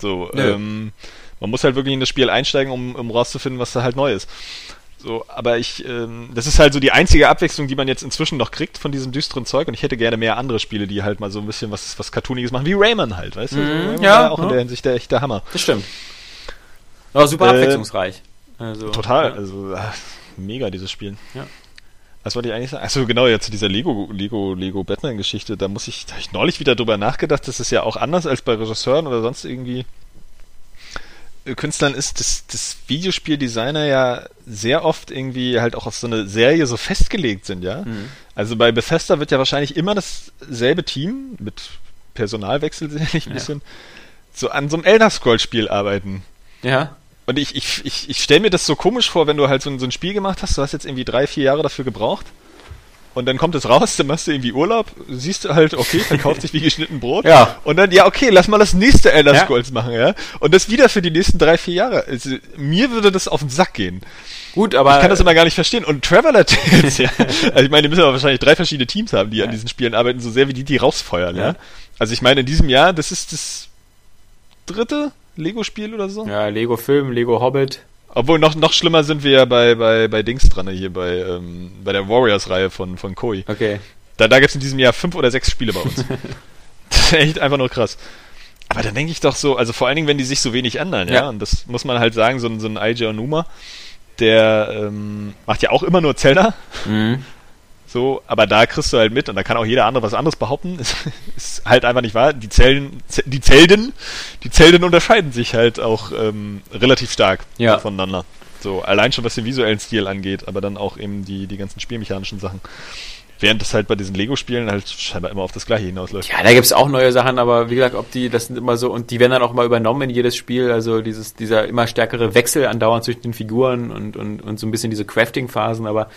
So, ähm, man muss halt wirklich in das Spiel einsteigen, um, um rauszufinden, was da halt neu ist. So, aber ich, ähm, das ist halt so die einzige Abwechslung, die man jetzt inzwischen noch kriegt von diesem düsteren Zeug und ich hätte gerne mehr andere Spiele, die halt mal so ein bisschen was, was Cartooniges machen, wie Rayman halt, weißt du? So, Mhm, Rayman ja, war auch in ja. der Hinsicht der echte Hammer. das stimmt. Aber super Äh, abwechslungsreich. Also, Total, Ja. also ach, mega dieses Spiel. Ja. Was wollte ich eigentlich sagen? Achso, genau, jetzt zu dieser Lego, Lego, Lego Batman-Geschichte, da muss ich, da hab ich neulich wieder drüber nachgedacht, dass es ja auch anders als bei Regisseuren oder sonst irgendwie Künstlern ist, dass das Videospieldesigner ja sehr oft irgendwie halt auch auf so eine Serie so festgelegt sind, ja. Mhm. Also bei Bethesda wird ja wahrscheinlich immer dasselbe Team mit Personalwechsel sicherlich ein Ja. bisschen so an so einem Elder Scrolls Spiel arbeiten. Ja. Und ich, ich, ich, ich stelle mir das so komisch vor, wenn du halt so ein, so ein Spiel gemacht hast, du hast jetzt irgendwie drei, vier Jahre dafür gebraucht. Und dann kommt es raus, dann machst du irgendwie Urlaub, siehst du halt, okay, verkauft sich wie geschnitten Brot. Ja. Und dann, ja, okay, lass mal das nächste Elder Ja. Scrolls machen, ja. Und das wieder für die nächsten drei, vier Jahre. Also, mir würde das auf den Sack gehen. Gut, aber. Ich kann das immer gar nicht verstehen. Und Traveler Tales, ja. Also ich meine, die müssen aber wahrscheinlich drei verschiedene Teams haben, die an Ja. diesen Spielen arbeiten, so sehr wie die, die rausfeuern, ja. Ja. Also ich meine, in diesem Jahr, das ist das dritte Lego-Spiel oder so. ja, Lego Film, Lego Hobbit. Obwohl noch, noch schlimmer sind wir ja bei, bei, bei Dings dran, hier bei, ähm, bei der Warriors-Reihe von, von Koei. Okay. Da, da gibt es in diesem Jahr fünf oder sechs Spiele bei uns. das ist echt einfach nur krass. Aber dann denke ich doch so, also vor allen Dingen, wenn die sich so wenig ändern, ja, Ja. und das muss man halt sagen, so ein, so ein Eiji Onuma, der ähm, macht ja auch immer nur Zelda, Mhm. So, aber da kriegst du halt mit und da kann auch jeder andere was anderes behaupten. Ist, ist halt einfach nicht wahr. Die Zellen, die Zelden, die Zelden unterscheiden sich halt auch ähm, relativ stark Ja. voneinander. So, allein schon was den visuellen Stil angeht, aber dann auch eben die, die ganzen spielmechanischen Sachen. Während das halt bei diesen Lego-Spielen halt scheinbar immer auf das Gleiche hinausläuft. Ja, da gibt's auch neue Sachen, aber wie gesagt, ob die, das sind immer so, und die werden dann auch mal übernommen in jedes Spiel, also dieses, dieser immer stärkere Wechsel andauernd zwischen den Figuren und, und, und so ein bisschen diese Crafting-Phasen, aber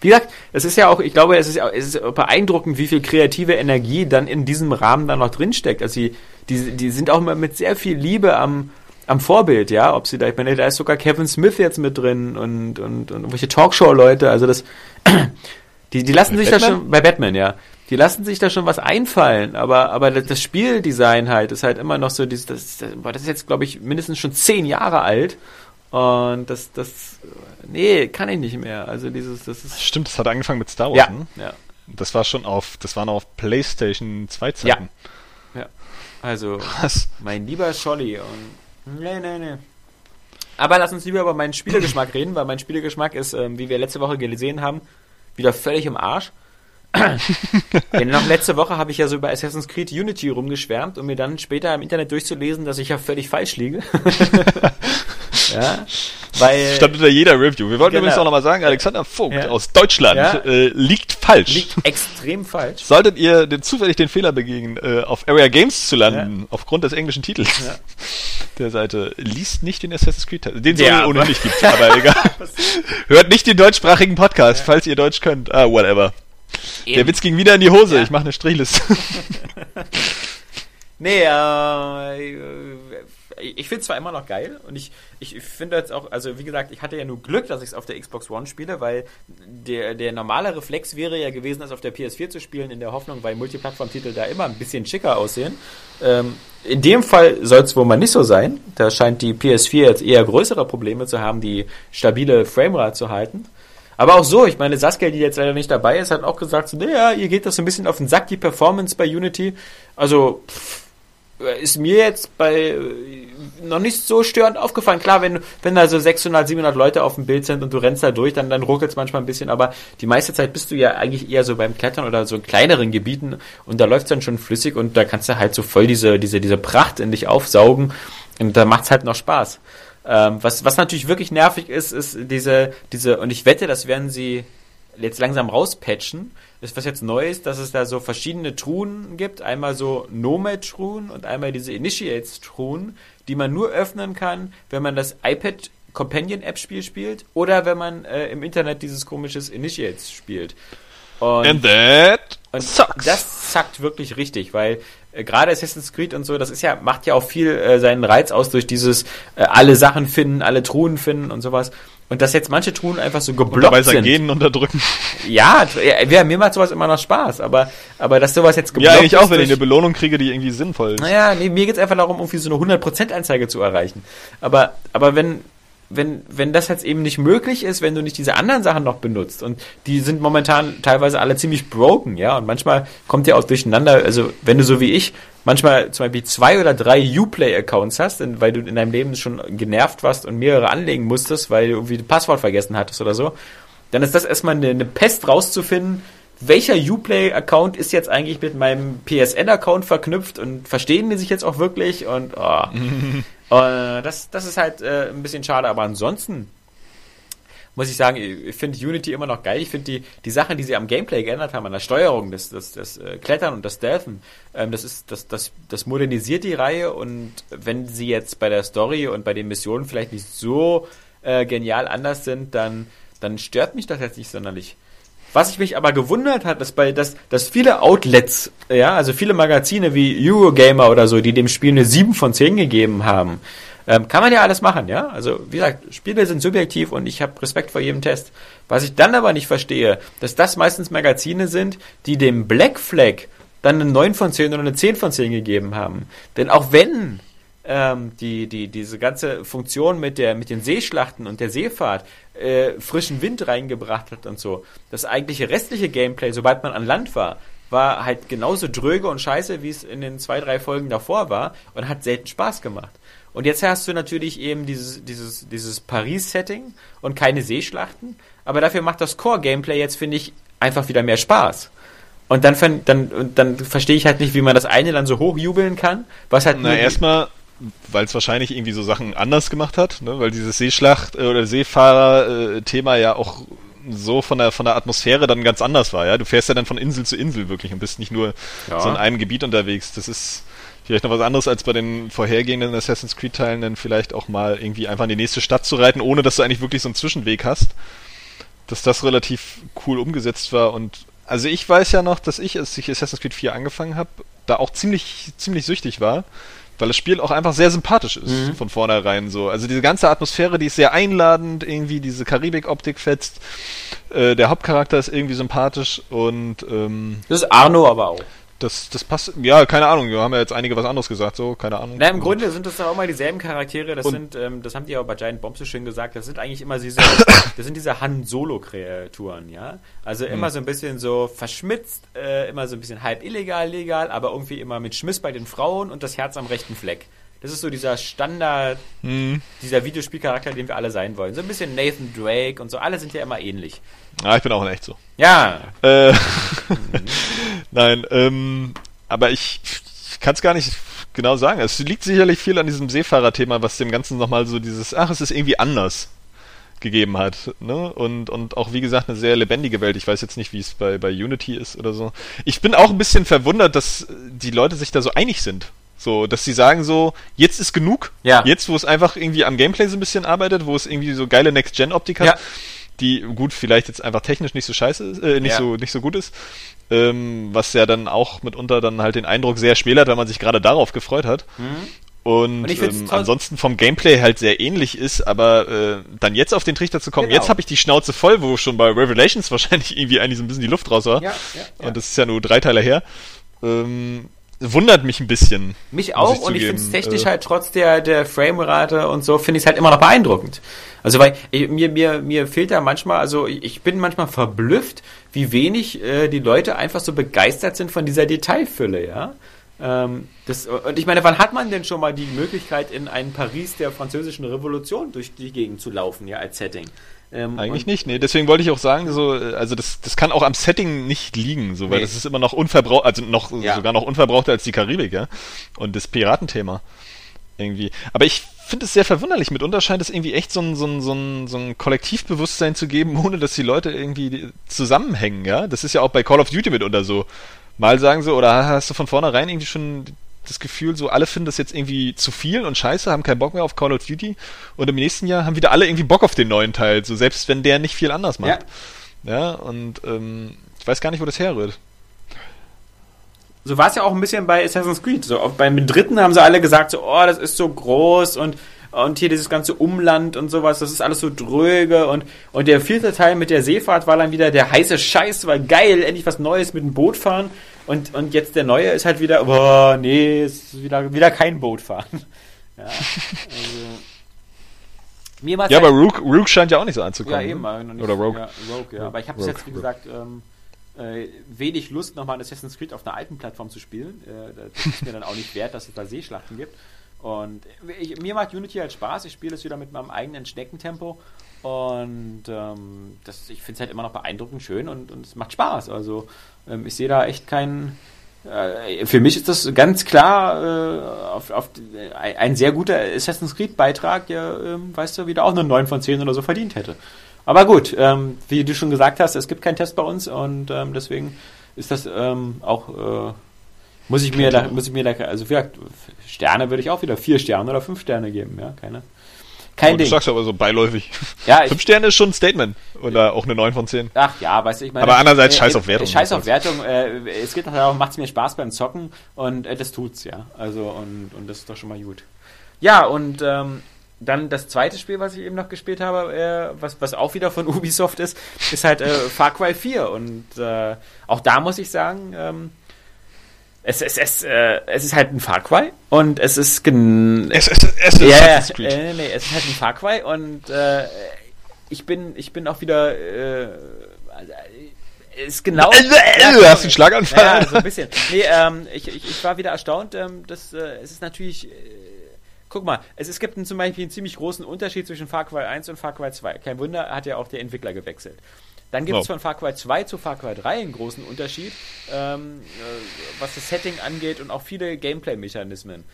wie gesagt, es ist ja auch, ich glaube, es ist, es ist beeindruckend, wie viel kreative Energie dann in diesem Rahmen dann noch drinsteckt. Also die, die, die sind auch immer mit sehr viel Liebe am, am Vorbild, ja, ob sie da, ich meine, da ist sogar Kevin Smith jetzt mit drin und, und, und welche Talkshow-Leute, also das, die, die lassen Bei sich da Batman? schon, bei Batman, ja, die lassen sich da schon was einfallen, aber, aber das, Spieldesign halt ist halt immer noch so, dieses, das, das, das ist jetzt, glaube ich, mindestens schon zehn Jahre alt und das, das, nee, kann ich nicht mehr, also dieses, das ist, Stimmt, das hat angefangen mit Star Wars, ja, ne? ja, Das war schon auf, das war noch auf PlayStation 2 Zeiten. ja, also, Krass. mein lieber Scholli und, nee, nee, nee. Aber lass uns lieber über meinen Spielegeschmack reden, weil mein Spielegeschmack ist, ähm, wie wir letzte Woche gesehen haben, wieder völlig im Arsch. Denn noch letzte Woche habe ich ja so über Assassin's Creed Unity rumgeschwärmt, um mir dann später im Internet durchzulesen, dass ich ja völlig falsch liege. ja, weil Stand unter jeder Review. Wir wollten Genau. übrigens auch nochmal sagen, Alexander Vogt Ja. aus Deutschland Ja. äh, liegt falsch. liegt extrem falsch. Solltet ihr den, zufällig den Fehler begehen, äh, auf Area Games zu landen, aufgrund des englischen Titels Ja. der Seite, liest nicht den Assassin's Creed. Den es Ja, ohnehin nicht gibt, aber egal. Hört nicht den deutschsprachigen Podcast, falls ihr Deutsch könnt. Ah, whatever. Der Witz ging wieder in die Hose. Ja. Ich mache eine Strichliste. Nee, äh, ich finde zwar immer noch geil und ich, ich finde jetzt auch, also wie gesagt, ich hatte ja nur Glück, dass ich es auf der Xbox One spiele, weil der, der normale Reflex wäre ja gewesen, es auf der PS4 zu spielen, in der Hoffnung, weil Multiplattform-Titel da immer ein bisschen schicker aussehen. Ähm, in dem Fall soll es wohl mal nicht so sein. Da scheint die PS4 jetzt eher größere Probleme zu haben, die stabile Framerate zu halten. Aber auch so, ich meine, Saskia, die jetzt leider nicht dabei ist, hat auch gesagt, so, naja, ihr geht das so ein bisschen auf den Sack, die Performance bei Unity. Also, pff, ist mir jetzt bei noch nicht so störend aufgefallen. Klar, wenn, wenn da so 600, 700 Leute auf dem Bild sind und du rennst da durch, dann, dann ruckelt es manchmal ein bisschen, aber die meiste Zeit bist du ja eigentlich eher so beim Klettern oder so in kleineren Gebieten und da läuft dann schon flüssig und da kannst du halt so voll diese, diese, diese Pracht in dich aufsaugen und da macht's halt noch Spaß. Ähm, was, was natürlich wirklich nervig ist, ist diese, diese, und ich wette, das werden sie jetzt langsam rauspatchen, ist was jetzt neu ist, dass es da so verschiedene Truhen gibt. Einmal so Nomad-Truhen und einmal diese Initiates-Truhen, die man nur öffnen kann, wenn man das iPad Companion App Spiel spielt oder wenn man äh, im Internet dieses komisches Initiates spielt. Und, And that und sucks. Das zackt wirklich richtig, weil äh, gerade Assassin's Creed und so, das ist ja, macht ja auch viel äh, seinen Reiz aus durch dieses äh, alle Sachen finden, alle Truhen finden und sowas. Und dass jetzt manche Truhen einfach so geblockt und dabei sind. Genen unterdrücken. Ja, ja, mir macht sowas immer noch Spaß, aber, aber dass sowas jetzt geblockt Ja, eigentlich auch, wenn ich eine Belohnung kriege, die irgendwie sinnvoll ist. Naja, nee, mir geht's einfach darum, irgendwie so eine 100% Anzeige zu erreichen. Aber, aber wenn, wenn, wenn das jetzt eben nicht möglich ist, wenn du nicht diese anderen Sachen noch benutzt und die sind momentan teilweise alle ziemlich broken, ja, und manchmal kommt ja auch durcheinander, also wenn du so wie ich manchmal zum Beispiel zwei oder drei Uplay-Accounts hast, weil du in deinem Leben schon genervt warst und mehrere anlegen musstest, weil du irgendwie das Passwort vergessen hattest oder so, dann ist das erstmal eine, eine Pest rauszufinden, welcher Uplay-Account ist jetzt eigentlich mit meinem PSN-Account verknüpft und verstehen die sich jetzt auch wirklich und oh. äh, das, das ist halt äh, ein bisschen schade, aber ansonsten muss ich sagen, ich finde Unity immer noch geil. Ich finde die, die Sachen, die sie am Gameplay geändert haben, an der Steuerung, das, das, das äh, Klettern und das Stealthen, ähm, das ist, das, das, das modernisiert die Reihe und wenn sie jetzt bei der Story und bei den Missionen vielleicht nicht so äh, genial anders sind, dann, dann stört mich das jetzt nicht sonderlich. Was ich mich aber gewundert hat, ist bei, dass, dass viele Outlets, ja, also viele Magazine wie Eurogamer oder so, die dem Spiel eine 7 von 10 gegeben haben, ähm, kann man ja alles machen, ja. Also, wie gesagt, Spiele sind subjektiv und ich habe Respekt vor jedem Test. Was ich dann aber nicht verstehe, dass das meistens Magazine sind, die dem Black Flag dann eine 9 von 10 oder eine 10 von 10 gegeben haben. Denn auch wenn ähm, die, die, diese ganze Funktion mit, der, mit den Seeschlachten und der Seefahrt äh, frischen Wind reingebracht hat und so. Das eigentliche restliche Gameplay, sobald man an Land war, war halt genauso dröge und scheiße, wie es in den zwei, drei Folgen davor war und hat selten Spaß gemacht. Und jetzt hast du natürlich eben dieses, dieses, dieses Paris-Setting und keine Seeschlachten, aber dafür macht das Core-Gameplay jetzt, finde ich, einfach wieder mehr Spaß. Und dann, dann, dann verstehe ich halt nicht, wie man das eine dann so hochjubeln kann, was halt. Na, erstmal weil es wahrscheinlich irgendwie so Sachen anders gemacht hat, ne? weil dieses Seeschlacht- äh, oder Seefahrer-Thema ja auch so von der von der Atmosphäre dann ganz anders war, ja. Du fährst ja dann von Insel zu Insel wirklich und bist nicht nur ja. so in einem Gebiet unterwegs. Das ist vielleicht noch was anderes als bei den vorhergehenden Assassin's Creed Teilen, dann vielleicht auch mal irgendwie einfach in die nächste Stadt zu reiten, ohne dass du eigentlich wirklich so einen Zwischenweg hast. Dass das relativ cool umgesetzt war und also ich weiß ja noch, dass ich, als ich Assassin's Creed 4 angefangen habe, da auch ziemlich ziemlich süchtig war weil das Spiel auch einfach sehr sympathisch ist mhm. von vornherein so. Also diese ganze Atmosphäre, die ist sehr einladend, irgendwie diese Karibik-Optik fetzt. Äh, der Hauptcharakter ist irgendwie sympathisch und ähm, das ist Arno aber auch. Das, das passt, ja, keine Ahnung, wir haben ja jetzt einige was anderes gesagt, so, keine Ahnung. Na, im Grunde sind das dann auch mal dieselben Charaktere, das und sind, ähm, das haben die auch bei Giant Bomb so schön gesagt, das sind eigentlich immer diese, das sind diese Han-Solo-Kreaturen, ja. Also hm. immer so ein bisschen so verschmitzt, äh, immer so ein bisschen halb illegal, legal, aber irgendwie immer mit Schmiss bei den Frauen und das Herz am rechten Fleck. Das ist so dieser Standard, hm. dieser Videospielcharakter, den wir alle sein wollen. So ein bisschen Nathan Drake und so, alle sind ja immer ähnlich. Ah, ich bin auch in echt so. Ja. Äh, Nein, ähm, aber ich, ich kann es gar nicht genau sagen. Es liegt sicherlich viel an diesem Seefahrerthema, was dem Ganzen nochmal so dieses, ach, es ist irgendwie anders gegeben hat. Ne? Und, und auch, wie gesagt, eine sehr lebendige Welt. Ich weiß jetzt nicht, wie es bei, bei Unity ist oder so. Ich bin auch ein bisschen verwundert, dass die Leute sich da so einig sind. So, dass sie sagen so, jetzt ist genug. Ja. Jetzt, wo es einfach irgendwie am Gameplay so ein bisschen arbeitet, wo es irgendwie so geile Next-Gen-Optik hat. Ja die gut vielleicht jetzt einfach technisch nicht so scheiße ist, äh, nicht ja. so nicht so gut ist, ähm, was ja dann auch mitunter dann halt den Eindruck sehr schmälert, weil man sich gerade darauf gefreut hat. Mhm. Und, und ähm, ansonsten vom Gameplay halt sehr ähnlich ist, aber äh, dann jetzt auf den Trichter zu kommen, genau. jetzt habe ich die Schnauze voll, wo schon bei Revelations wahrscheinlich irgendwie eigentlich so ein bisschen die Luft raus war. Ja, ja, ja. Und das ist ja nur drei Teile her. Ähm, wundert mich ein bisschen. Mich auch ich und ich finde es technisch äh, halt trotz der, der Framerate und so, finde ich es halt immer noch beeindruckend. Also weil ich, mir, mir, mir fehlt da manchmal, also ich bin manchmal verblüfft, wie wenig äh, die Leute einfach so begeistert sind von dieser Detailfülle, ja. Ähm, das, und ich meine, wann hat man denn schon mal die Möglichkeit, in ein Paris der französischen Revolution durch die Gegend zu laufen, ja, als Setting? Ähm, Eigentlich nicht, nee. Deswegen wollte ich auch sagen, so, also das, das kann auch am Setting nicht liegen, so, weil nee. das ist immer noch unverbraucht, also noch ja. sogar noch unverbrauchter als die Karibik, ja. Und das Piratenthema. Irgendwie. Aber ich finde es sehr verwunderlich. Mitunter scheint es irgendwie echt so ein, so, ein, so, ein, so ein Kollektivbewusstsein zu geben, ohne dass die Leute irgendwie zusammenhängen, ja. Das ist ja auch bei Call of Duty mitunter so. Mal sagen sie, oder hast du von vornherein irgendwie schon das Gefühl, so alle finden das jetzt irgendwie zu viel und scheiße, haben keinen Bock mehr auf Call of Duty und im nächsten Jahr haben wieder alle irgendwie Bock auf den neuen Teil, so selbst wenn der nicht viel anders macht. Ja, ja und ähm, ich weiß gar nicht, wo das herrührt. So war es ja auch ein bisschen bei Assassin's Creed. So, auch beim dritten haben sie alle gesagt, so, oh, das ist so groß und und hier dieses ganze Umland und sowas, das ist alles so dröge und, und der vierte Teil mit der Seefahrt war dann wieder der heiße Scheiß, war geil, endlich was Neues mit dem Boot fahren und, und jetzt der neue ist halt wieder, boah, nee, ist wieder, wieder kein Boot fahren. Ja, also, mir ja halt, aber Rook, Rook scheint ja auch nicht so anzukommen. Ja, eben. Nicht, Oder Rogue. Ja, Rogue, ja. Aber ich habe jetzt, wie gesagt, ähm, äh, wenig Lust, nochmal Assassin's Creed auf einer alten Plattform zu spielen. Äh, das ist mir dann auch nicht wert, dass es da Seeschlachten gibt. Und ich, mir macht Unity halt Spaß. Ich spiele es wieder mit meinem eigenen Schneckentempo. Und ähm, das, ich finde es halt immer noch beeindruckend schön und, und es macht Spaß. Also ich sehe da echt keinen. Äh, für mich ist das ganz klar äh, auf, auf, äh, ein sehr guter Assassin's Creed-Beitrag, der, ähm, weißt du, wieder auch eine 9 von 10 oder so verdient hätte. Aber gut, ähm, wie du schon gesagt hast, es gibt keinen Test bei uns und ähm, deswegen ist das ähm, auch äh, muss ich mir da, muss ich mir da, also für Sterne würde ich auch wieder vier Sterne oder fünf Sterne geben, ja, keine. Kein oh, Ding. Du sagst aber so beiläufig. Ja, Fünf Sterne ist schon ein Statement. Oder auch eine 9 von 10. Ach ja, weißt du, ich meine. Aber andererseits äh, scheiß auf Wertung. Scheiß auf Wertung. Äh, es geht darum, macht es mir Spaß beim Zocken und äh, das tut's, ja. Also, und, und das ist doch schon mal gut. Ja, und ähm, dann das zweite Spiel, was ich eben noch gespielt habe, äh, was, was auch wieder von Ubisoft ist, ist halt äh, Far Cry 4. Und äh, auch da muss ich sagen, ähm, es, es, es, äh, es ist halt ein Far Cry und es ist gen es, es, es ist yeah, äh, nee, es ist halt ein Far Cry und äh, ich bin ich bin auch wieder äh, ist genau äh, äh, du hast einen Schlaganfall? Ja, so ein bisschen. Nee ähm, ich, ich, ich war wieder erstaunt ähm, dass äh, es ist natürlich äh, guck mal es, es gibt einen, zum Beispiel einen ziemlich großen Unterschied zwischen Far Cry 1 und Far Cry 2 kein Wunder hat ja auch der Entwickler gewechselt dann gibt es oh. von Far Cry 2 zu Far Cry 3 einen großen Unterschied, ähm, äh, was das Setting angeht und auch viele Gameplay-Mechanismen.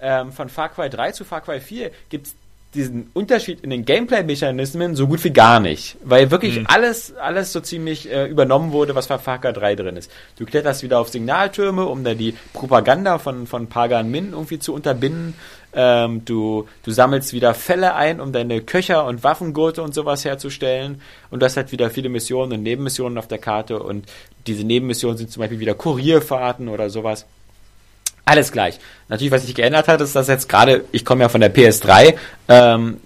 Ähm, von Far Cry 3 zu Far Cry 4 gibt es diesen Unterschied in den Gameplay-Mechanismen so gut wie gar nicht. Weil wirklich mhm. alles, alles so ziemlich äh, übernommen wurde, was bei Far Cry 3 drin ist. Du kletterst wieder auf Signaltürme, um da die Propaganda von, von Pagan Min irgendwie zu unterbinden. Ähm, du, du sammelst wieder Fälle ein, um deine Köcher und Waffengurte und sowas herzustellen. Und das hat wieder viele Missionen und Nebenmissionen auf der Karte. Und diese Nebenmissionen sind zum Beispiel wieder Kurierfahrten oder sowas. Alles gleich. Natürlich, was sich geändert hat, ist, dass jetzt gerade, ich komme ja von der PS3 ähm,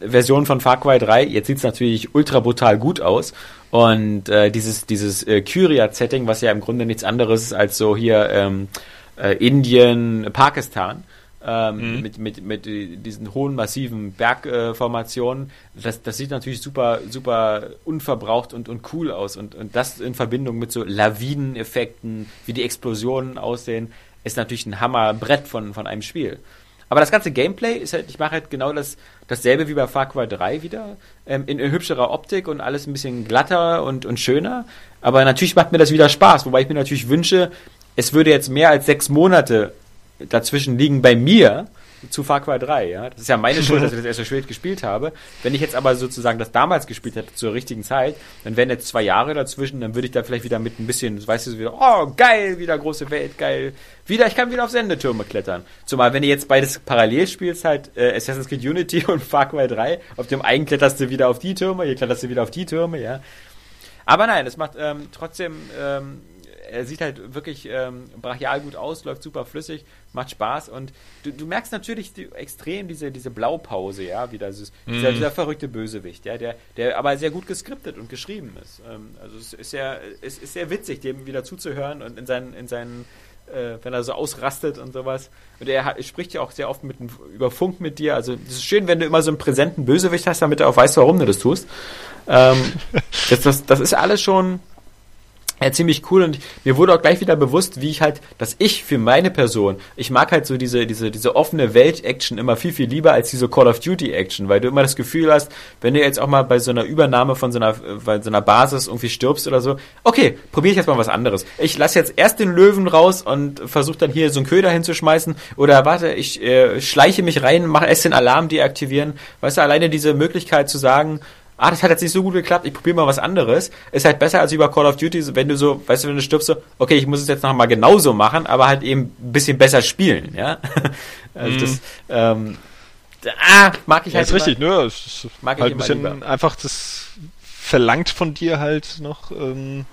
von Far Cry 3, jetzt sieht's natürlich ultra brutal gut aus. Und äh, dieses, dieses äh, Kyria-Setting, was ja im Grunde nichts anderes ist als so hier ähm, äh, Indien, Pakistan, ähm, mhm. mit, mit, mit diesen hohen, massiven Bergformationen. Äh, das, das sieht natürlich super, super unverbraucht und, und cool aus. Und, und das in Verbindung mit so Lawineneffekten, wie die Explosionen aussehen, ist natürlich ein Hammerbrett von, von einem Spiel. Aber das ganze Gameplay ist halt, ich mache halt genau das, dasselbe wie bei Far Cry 3 wieder, ähm, in, in, hübscherer Optik und alles ein bisschen glatter und, und schöner. Aber natürlich macht mir das wieder Spaß, wobei ich mir natürlich wünsche, es würde jetzt mehr als sechs Monate dazwischen liegen bei mir zu Far Cry 3, ja. Das ist ja meine Schuld, dass ich das erst so spät gespielt habe. Wenn ich jetzt aber sozusagen das damals gespielt hätte, zur richtigen Zeit, dann wären jetzt zwei Jahre dazwischen, dann würde ich da vielleicht wieder mit ein bisschen, weißt du, wieder, oh, geil, wieder große Welt, geil. Wieder, ich kann wieder auf Sendetürme klettern. Zumal, wenn du jetzt beides parallel spielst, halt äh, Assassin's Creed Unity und Far Cry 3, auf dem einen kletterst du wieder auf die Türme, hier kletterst du wieder auf die Türme, ja. Aber nein, es macht ähm, trotzdem ähm, er sieht halt wirklich ähm, brachial gut aus, läuft super flüssig, macht Spaß und du, du merkst natürlich die, extrem diese, diese Blaupause, ja, wieder dieses, mm. dieser, dieser, verrückte Bösewicht, ja, der, der aber sehr gut geskriptet und geschrieben ist. Ähm, also es ist sehr, es ist sehr witzig, dem wieder zuzuhören und in seinen, in seinen äh, wenn er so ausrastet und sowas. Und er hat, spricht ja auch sehr oft mit, über Funk mit dir. Also es ist schön, wenn du immer so einen präsenten Bösewicht hast, damit er auch weiß, warum du das tust. Ähm, das, das, das ist alles schon ja, ziemlich cool und mir wurde auch gleich wieder bewusst, wie ich halt, dass ich für meine Person, ich mag halt so diese, diese, diese offene Welt-Action immer viel, viel lieber als diese Call of Duty-Action, weil du immer das Gefühl hast, wenn du jetzt auch mal bei so einer Übernahme von so einer, bei so einer Basis irgendwie stirbst oder so, okay, probiere ich jetzt mal was anderes. Ich lasse jetzt erst den Löwen raus und versuche dann hier so einen Köder hinzuschmeißen oder warte, ich äh, schleiche mich rein, mache erst den Alarm deaktivieren. Weißt du, alleine diese Möglichkeit zu sagen, ah, das hat jetzt nicht so gut geklappt, ich probiere mal was anderes, ist halt besser als über Call of Duty, wenn du so, weißt du, wenn du stirbst, so, okay, ich muss es jetzt noch mal genauso machen, aber halt eben ein bisschen besser spielen, ja. also mm. das, ähm, ah, mag ich ja, halt. Ja, ist richtig, ne? Mag halt ein bisschen lieber. einfach das verlangt von dir halt noch, ähm,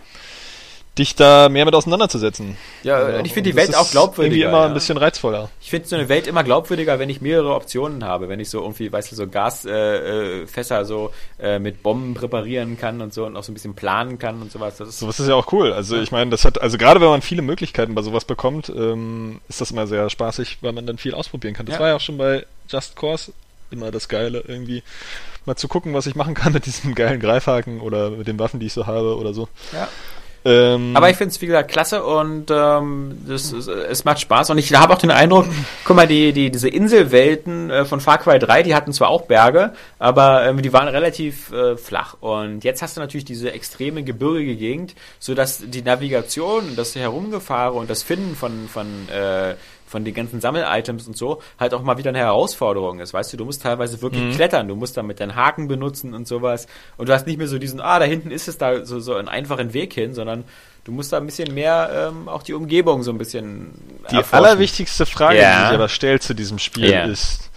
dich da mehr mit auseinanderzusetzen. Ja, ja ich finde die Welt auch glaubwürdiger. Irgendwie immer ja. ein bisschen reizvoller. Ich finde so eine Welt immer glaubwürdiger, wenn ich mehrere Optionen habe, wenn ich so irgendwie, weißt du, so Gasfässer äh, äh so äh, mit Bomben präparieren kann und so und auch so ein bisschen planen kann und sowas. Das ist sowas ist ja auch cool. Also ich meine, das hat, also gerade wenn man viele Möglichkeiten bei sowas bekommt, ähm, ist das immer sehr spaßig, weil man dann viel ausprobieren kann. Das ja. war ja auch schon bei Just Cause immer das Geile, irgendwie mal zu gucken, was ich machen kann mit diesem geilen Greifhaken oder mit den Waffen, die ich so habe oder so. Ja. Ähm, Aber ich finde es, wie gesagt, klasse und ähm, das, es macht Spaß. Und ich habe auch den Eindruck, guck mal, die, die, diese Inselwelten äh, von Far Cry 3, die hatten zwar auch Berge, aber ähm, die waren relativ äh, flach. Und jetzt hast du natürlich diese extreme gebirgige Gegend, sodass die Navigation, das Herumgefahren und das Finden von, von äh, von den ganzen Sammel-Items und so halt auch mal wieder eine Herausforderung ist. Weißt du, du musst teilweise wirklich mhm. klettern, du musst damit deinen Haken benutzen und sowas. Und du hast nicht mehr so diesen, ah, da hinten ist es da so, so einen einfachen Weg hin, sondern du musst da ein bisschen mehr ähm, auch die Umgebung so ein bisschen. Die erforschen. allerwichtigste Frage, ja. die sich aber stellt zu diesem Spiel ja. ist.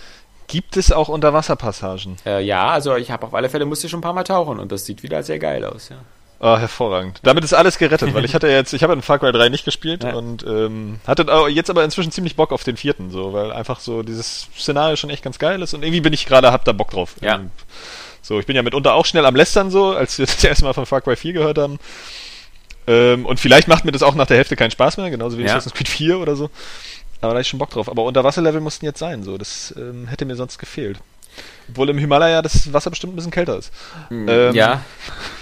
Gibt es auch Unterwasserpassagen? Äh, ja, also ich habe auf alle Fälle musste schon ein paar Mal tauchen und das sieht wieder sehr geil aus, ja. Oh, hervorragend. Damit ist alles gerettet, weil ich hatte jetzt, ich habe in Far Cry 3 nicht gespielt ja. und ähm, hatte jetzt aber inzwischen ziemlich Bock auf den vierten, so, weil einfach so dieses Szenario schon echt ganz geil ist und irgendwie bin ich gerade, hab da Bock drauf. Ja. Ähm, so, ich bin ja mitunter auch schnell am Lästern so, als wir das erste Mal von Far Cry 4 gehört haben. Ähm, und vielleicht macht mir das auch nach der Hälfte keinen Spaß mehr, genauso wie ja. Assassin's Creed 4 oder so. Aber da ich schon Bock drauf. Aber Unterwasserlevel mussten jetzt sein, so. Das ähm, hätte mir sonst gefehlt. Obwohl im Himalaya das Wasser bestimmt ein bisschen kälter ist. Mhm. Ähm, ja.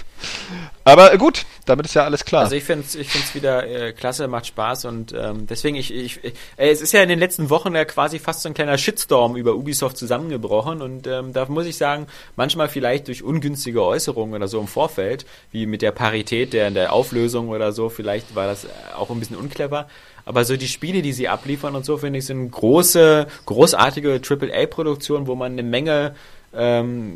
Aber gut, damit ist ja alles klar. Also ich finde es ich find's wieder äh, klasse, macht Spaß und ähm, deswegen, ich, ich, ich äh, es ist ja in den letzten Wochen ja quasi fast so ein kleiner Shitstorm über Ubisoft zusammengebrochen und ähm, da muss ich sagen, manchmal vielleicht durch ungünstige Äußerungen oder so im Vorfeld, wie mit der Parität der, der Auflösung oder so, vielleicht war das auch ein bisschen unclever. Aber so die Spiele, die sie abliefern und so, finde ich, sind große, großartige AAA-Produktionen, wo man eine Menge ähm,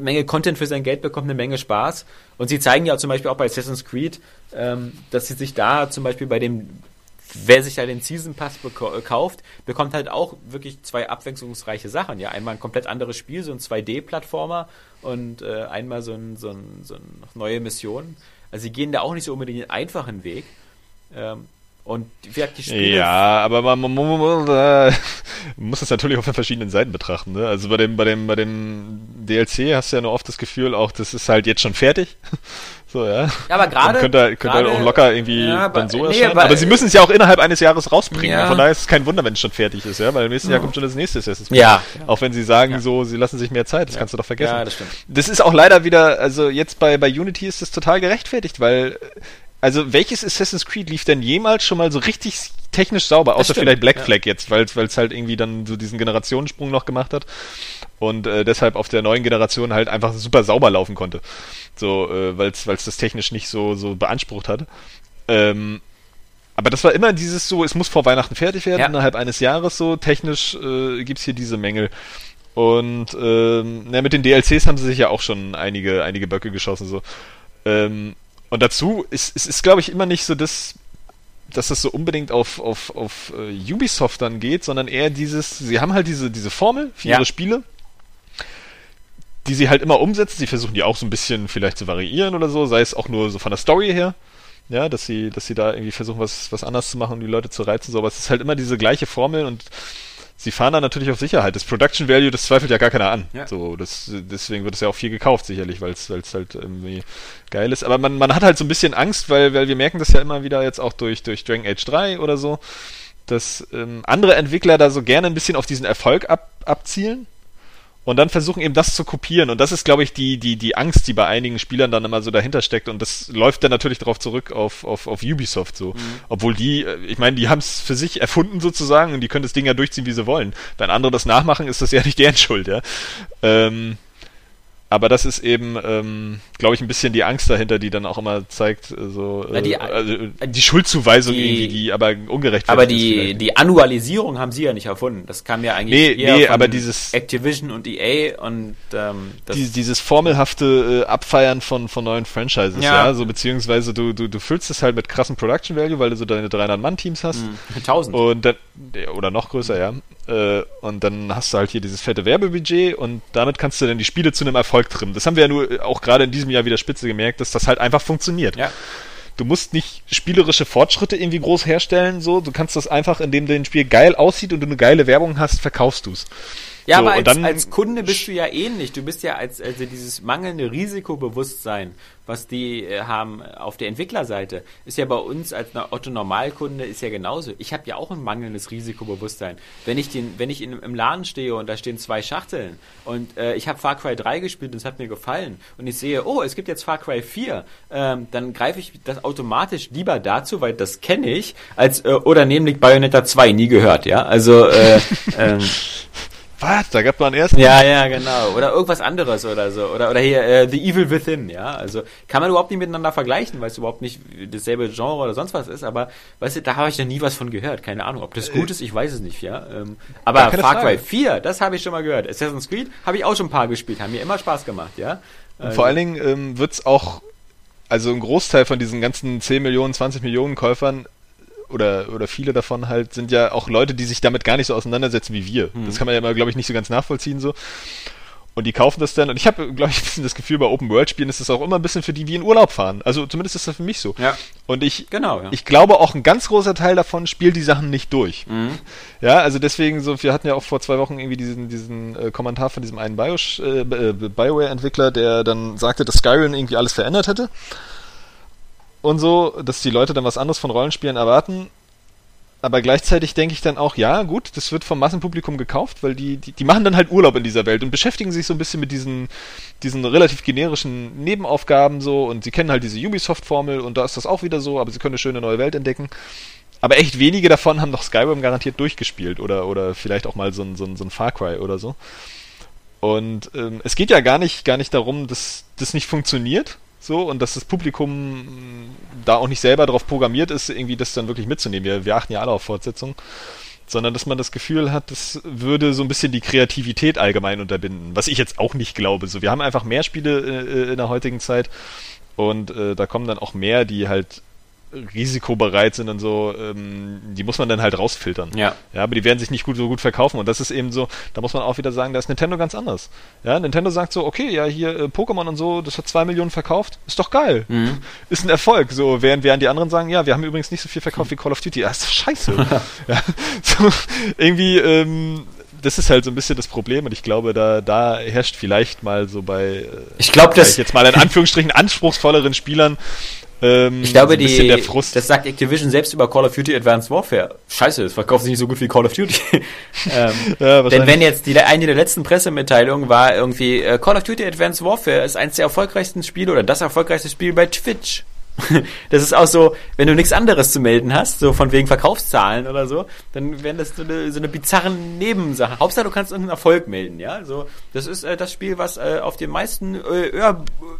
Menge Content für sein Geld bekommt, eine Menge Spaß. Und sie zeigen ja zum Beispiel auch bei Assassin's Creed, ähm, dass sie sich da zum Beispiel bei dem, wer sich da den Season Pass äh, kauft, bekommt halt auch wirklich zwei abwechslungsreiche Sachen. Ja, einmal ein komplett anderes Spiel, so ein 2D-Plattformer und äh, einmal so ein, so ein, so ein neue Mission. Also sie gehen da auch nicht so unbedingt den einfachen Weg. Ähm, und wie die Spiele. Ja, aber man, man, man, man, muss das natürlich auf den verschiedenen Seiten betrachten. Ne? Also bei dem, bei dem, bei dem DLC hast du ja nur oft das Gefühl, auch das ist halt jetzt schon fertig. So, ja. ja aber gerade. Könnte, könnte halt auch locker irgendwie ja, dann so erscheinen. Nee, aber, aber, sie müssen es ja auch innerhalb eines Jahres rausbringen. Ja. Von daher ist es kein Wunder, wenn es schon fertig ist, ja, weil im nächsten Jahr kommt schon das nächste Assassin's Ja. Auch wenn sie sagen, so, sie lassen sich mehr Zeit, das kannst du doch vergessen. Ja, das stimmt. Das ist auch leider wieder, also jetzt bei, bei Unity ist das total gerechtfertigt, weil also welches Assassin's Creed lief denn jemals schon mal so richtig technisch sauber? Außer vielleicht Black Flag ja. jetzt, weil es halt irgendwie dann so diesen Generationensprung noch gemacht hat und äh, deshalb auf der neuen Generation halt einfach super sauber laufen konnte. So, äh, weil es das technisch nicht so, so beansprucht hat. Ähm, aber das war immer dieses so, es muss vor Weihnachten fertig werden, ja. innerhalb eines Jahres so. Technisch äh, gibt hier diese Mängel. Und ähm, na, mit den DLCs haben sie sich ja auch schon einige, einige Böcke geschossen. so. Ähm, und dazu ist, ist, ist glaube ich, immer nicht so das, dass das so unbedingt auf, auf, auf uh, Ubisoft dann geht, sondern eher dieses, sie haben halt diese, diese Formel für ja. ihre Spiele, die sie halt immer umsetzen. Sie versuchen die auch so ein bisschen vielleicht zu variieren oder so, sei es auch nur so von der Story her. Ja, dass sie, dass sie da irgendwie versuchen, was, was anders zu machen, um die Leute zu reizen, so, aber es ist halt immer diese gleiche Formel und sie fahren da natürlich auf Sicherheit. Das Production Value, das zweifelt ja gar keiner an. Ja. So, das, deswegen wird es ja auch viel gekauft, sicherlich, weil es halt irgendwie geil ist. Aber man, man hat halt so ein bisschen Angst, weil, weil wir merken das ja immer wieder jetzt auch durch, durch Dragon Age 3 oder so, dass ähm, andere Entwickler da so gerne ein bisschen auf diesen Erfolg ab, abzielen und dann versuchen eben das zu kopieren. Und das ist, glaube ich, die, die, die Angst, die bei einigen Spielern dann immer so dahinter steckt. Und das läuft dann natürlich darauf zurück auf, auf, auf Ubisoft so. Mhm. Obwohl die, äh, ich meine, die haben es für sich erfunden sozusagen und die können das Ding ja durchziehen, wie sie wollen. Wenn andere das nachmachen, ist das ja nicht deren Schuld, ja. Ähm, aber das ist eben, ähm, glaube ich, ein bisschen die Angst dahinter, die dann auch immer zeigt, äh, so Na, die, äh, also, die Schuldzuweisung die, irgendwie, die aber ungerecht Aber die, die Annualisierung haben sie ja nicht erfunden. Das kam ja eigentlich nee, nee, aber dieses, Activision und EA und ähm, die, dieses formelhafte äh, Abfeiern von, von neuen Franchises, ja. ja, so beziehungsweise du, du, du füllst es halt mit krassen Production Value, weil du so deine 300-Mann-Teams hast. Mhm. 1000. Und dann, oder noch größer, ja. Äh, und dann hast du halt hier dieses fette Werbebudget und damit kannst du dann die Spiele zu einem Erfolg trimmen. Das haben wir ja nur auch gerade in diesem Jahr wieder spitze gemerkt, dass das halt einfach funktioniert. Ja. Du musst nicht spielerische Fortschritte irgendwie groß herstellen, so. Du kannst das einfach, indem dein Spiel geil aussieht und du eine geile Werbung hast, verkaufst du's. Ja, so, aber als, als, Kunde bist du ja ähnlich. Du bist ja als also dieses mangelnde Risikobewusstsein, was die äh, haben auf der Entwicklerseite, ist ja bei uns als Otto Normalkunde ist ja genauso. Ich habe ja auch ein mangelndes Risikobewusstsein. Wenn ich den, wenn ich in, im Laden stehe und da stehen zwei Schachteln und äh, ich habe Far Cry 3 gespielt und es hat mir gefallen und ich sehe, oh, es gibt jetzt Far Cry 4, ähm, dann greife ich das automatisch lieber dazu, weil das kenne ich, als äh, oder nämlich Bayonetta 2 nie gehört, ja. Also äh, ähm, was? Da gab es einen ersten? Ja, ja, genau. Oder irgendwas anderes oder so. Oder, oder hier äh, The Evil Within, ja. Also kann man überhaupt nicht miteinander vergleichen, weil es überhaupt nicht dasselbe Genre oder sonst was ist. Aber weißt du, da habe ich noch nie was von gehört. Keine Ahnung. Ob das gut ist, ich weiß es nicht, ja. Ähm, aber Far Cry 4, das habe ich schon mal gehört. Assassin's Creed habe ich auch schon ein paar gespielt. Haben mir immer Spaß gemacht, ja. Und vor allen Dingen ähm, wird es auch also ein Großteil von diesen ganzen 10 Millionen, 20 Millionen Käufern oder, oder viele davon halt sind ja auch Leute, die sich damit gar nicht so auseinandersetzen wie wir. Mhm. Das kann man ja immer, glaube ich, nicht so ganz nachvollziehen so. Und die kaufen das dann. Und ich habe, glaube ich, ein bisschen das Gefühl, bei Open World Spielen ist es auch immer ein bisschen für die wie in Urlaub fahren. Also zumindest ist das für mich so. Ja. Und ich, genau, ja. ich glaube auch ein ganz großer Teil davon spielt die Sachen nicht durch. Mhm. Ja, also deswegen so, wir hatten ja auch vor zwei Wochen irgendwie diesen, diesen äh, Kommentar von diesem einen Bio, äh, äh, Bioware-Entwickler, der dann sagte, dass Skyrim irgendwie alles verändert hätte und so, dass die Leute dann was anderes von Rollenspielen erwarten. Aber gleichzeitig denke ich dann auch, ja, gut, das wird vom Massenpublikum gekauft, weil die, die, die machen dann halt Urlaub in dieser Welt und beschäftigen sich so ein bisschen mit diesen, diesen relativ generischen Nebenaufgaben so und sie kennen halt diese Ubisoft-Formel und da ist das auch wieder so, aber sie können eine schöne neue Welt entdecken. Aber echt wenige davon haben doch Skyrim garantiert durchgespielt oder, oder vielleicht auch mal so ein, so ein, so ein Far Cry oder so. Und ähm, es geht ja gar nicht, gar nicht darum, dass das nicht funktioniert, so und dass das Publikum da auch nicht selber darauf programmiert ist, irgendwie das dann wirklich mitzunehmen. Wir, wir achten ja alle auf Fortsetzung. Sondern dass man das Gefühl hat, das würde so ein bisschen die Kreativität allgemein unterbinden. Was ich jetzt auch nicht glaube. So, wir haben einfach mehr Spiele äh, in der heutigen Zeit und äh, da kommen dann auch mehr, die halt risikobereit sind und so, ähm, die muss man dann halt rausfiltern. Ja. Ja, aber die werden sich nicht gut so gut verkaufen und das ist eben so, da muss man auch wieder sagen, da ist Nintendo ganz anders. Ja, Nintendo sagt so, okay, ja, hier äh, Pokémon und so, das hat zwei Millionen verkauft, ist doch geil. Mhm. Ist ein Erfolg. So, während, während die anderen sagen, ja, wir haben übrigens nicht so viel verkauft wie Call of Duty. Ja, ist doch scheiße. ja, so, irgendwie, ähm, das ist halt so ein bisschen das Problem und ich glaube, da, da herrscht vielleicht mal so bei, äh, ich glaube, dass jetzt mal in Anführungsstrichen anspruchsvolleren Spielern ähm, ich glaube, so die, das sagt Activision selbst über Call of Duty Advanced Warfare. Scheiße, es verkauft sich nicht so gut wie Call of Duty. ähm, ja, denn wenn jetzt die, eine der letzten Pressemitteilungen war irgendwie, äh, Call of Duty Advanced Warfare ist eines der erfolgreichsten Spiele oder das erfolgreichste Spiel bei Twitch. das ist auch so, wenn du nichts anderes zu melden hast, so von wegen Verkaufszahlen oder so, dann wären das so eine, so eine bizarre Nebensache. Hauptsache, du kannst irgendeinen Erfolg melden, ja. So, das ist äh, das Spiel, was äh, auf den meisten äh,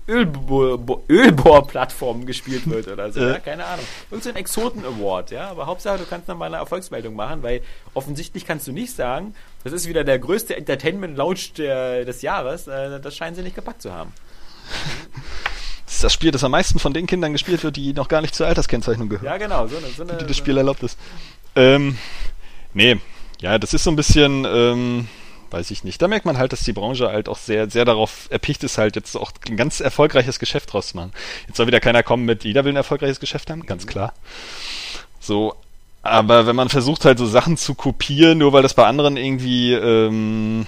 Ölbohr-Plattformen gespielt wird oder so, ja? Keine Ahnung. Irgend so ein Exoten-Award, ja. Aber Hauptsache, du kannst nochmal eine Erfolgsmeldung machen, weil offensichtlich kannst du nicht sagen, das ist wieder der größte Entertainment-Launch des Jahres. Äh, das scheinen sie nicht gepackt zu haben. Das ist das Spiel, das am meisten von den Kindern gespielt wird, die noch gar nicht zur Alterskennzeichnung gehören. Ja, genau. So eine, so eine, die das Spiel erlaubt ist. Ähm, nee, ja, das ist so ein bisschen, ähm, weiß ich nicht. Da merkt man halt, dass die Branche halt auch sehr, sehr darauf erpicht ist, halt jetzt auch ein ganz erfolgreiches Geschäft draus zu machen. Jetzt soll wieder keiner kommen mit, jeder will ein erfolgreiches Geschäft haben, ganz klar. So, aber wenn man versucht halt so Sachen zu kopieren, nur weil das bei anderen irgendwie ähm,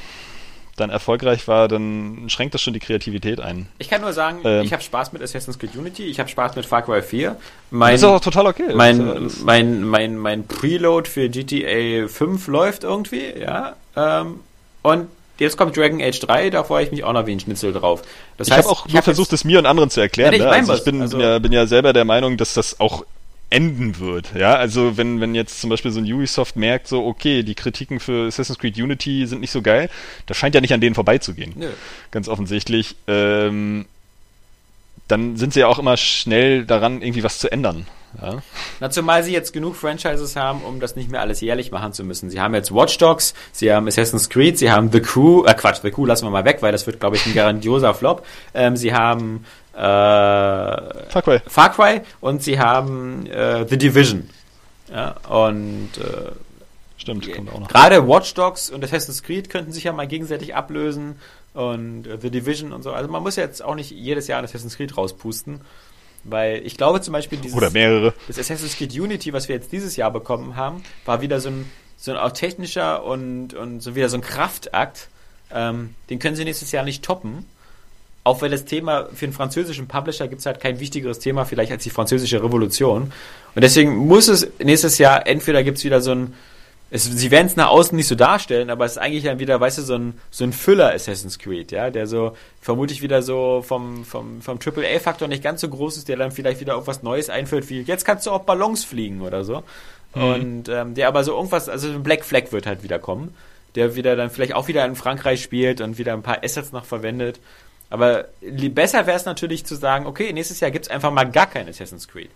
dann erfolgreich war, dann schränkt das schon die Kreativität ein. Ich kann nur sagen, ähm, ich habe Spaß mit Assassin's Creed Unity, ich habe Spaß mit Far Cry 4. Mein, das ist auch total okay. Mein, ja mein, mein, mein Preload für GTA 5 läuft irgendwie, ja. Ähm, und jetzt kommt Dragon Age 3, da freue ich mich auch noch wie ein Schnitzel drauf. Das ich habe auch nur hab versucht, es mir und anderen zu erklären. Ja, ich, ne? also ich bin, also, ja, bin ja selber der Meinung, dass das auch enden wird. Ja, also wenn, wenn jetzt zum Beispiel so ein Ubisoft merkt, so, okay, die Kritiken für Assassin's Creed Unity sind nicht so geil, das scheint ja nicht an denen vorbeizugehen. Nö. Ganz offensichtlich. Ähm, dann sind sie ja auch immer schnell daran, irgendwie was zu ändern. Ja. Na, zumal sie jetzt genug Franchises haben, um das nicht mehr alles jährlich machen zu müssen. Sie haben jetzt Watch Dogs, sie haben Assassin's Creed, sie haben The Crew, äh Quatsch, The Crew lassen wir mal weg, weil das wird, glaube ich, ein grandioser Flop. Ähm, sie haben äh, Far Cry. Far Cry und sie haben äh, The Division. Ja, und äh, Stimmt, kommt auch noch. Gerade Watch Dogs und Assassin's Creed könnten sich ja mal gegenseitig ablösen und äh, The Division und so. Also man muss jetzt auch nicht jedes Jahr ein Assassin's Creed rauspusten. Weil ich glaube zum Beispiel dieses Oder mehrere. das Assassin's Creed Unity, was wir jetzt dieses Jahr bekommen haben, war wieder so ein, so ein auch technischer und, und so wieder so ein Kraftakt. Ähm, den können sie nächstes Jahr nicht toppen. Auch weil das Thema für einen französischen Publisher gibt es halt kein wichtigeres Thema vielleicht als die französische Revolution. Und deswegen muss es nächstes Jahr entweder gibt es wieder so ein es, sie werden es nach außen nicht so darstellen, aber es ist eigentlich dann wieder, weißt du, so ein, so ein Füller Assassin's Creed, ja, der so vermutlich wieder so vom, vom, vom AAA-Faktor nicht ganz so groß ist, der dann vielleicht wieder irgendwas Neues einführt, wie jetzt kannst du auch Ballons fliegen oder so. Mhm. Und ähm, der aber so irgendwas, also ein Black Flag wird halt wieder kommen, der wieder dann vielleicht auch wieder in Frankreich spielt und wieder ein paar Assets noch verwendet. Aber besser wäre es natürlich zu sagen, okay, nächstes Jahr gibt es einfach mal gar kein Assassin's Creed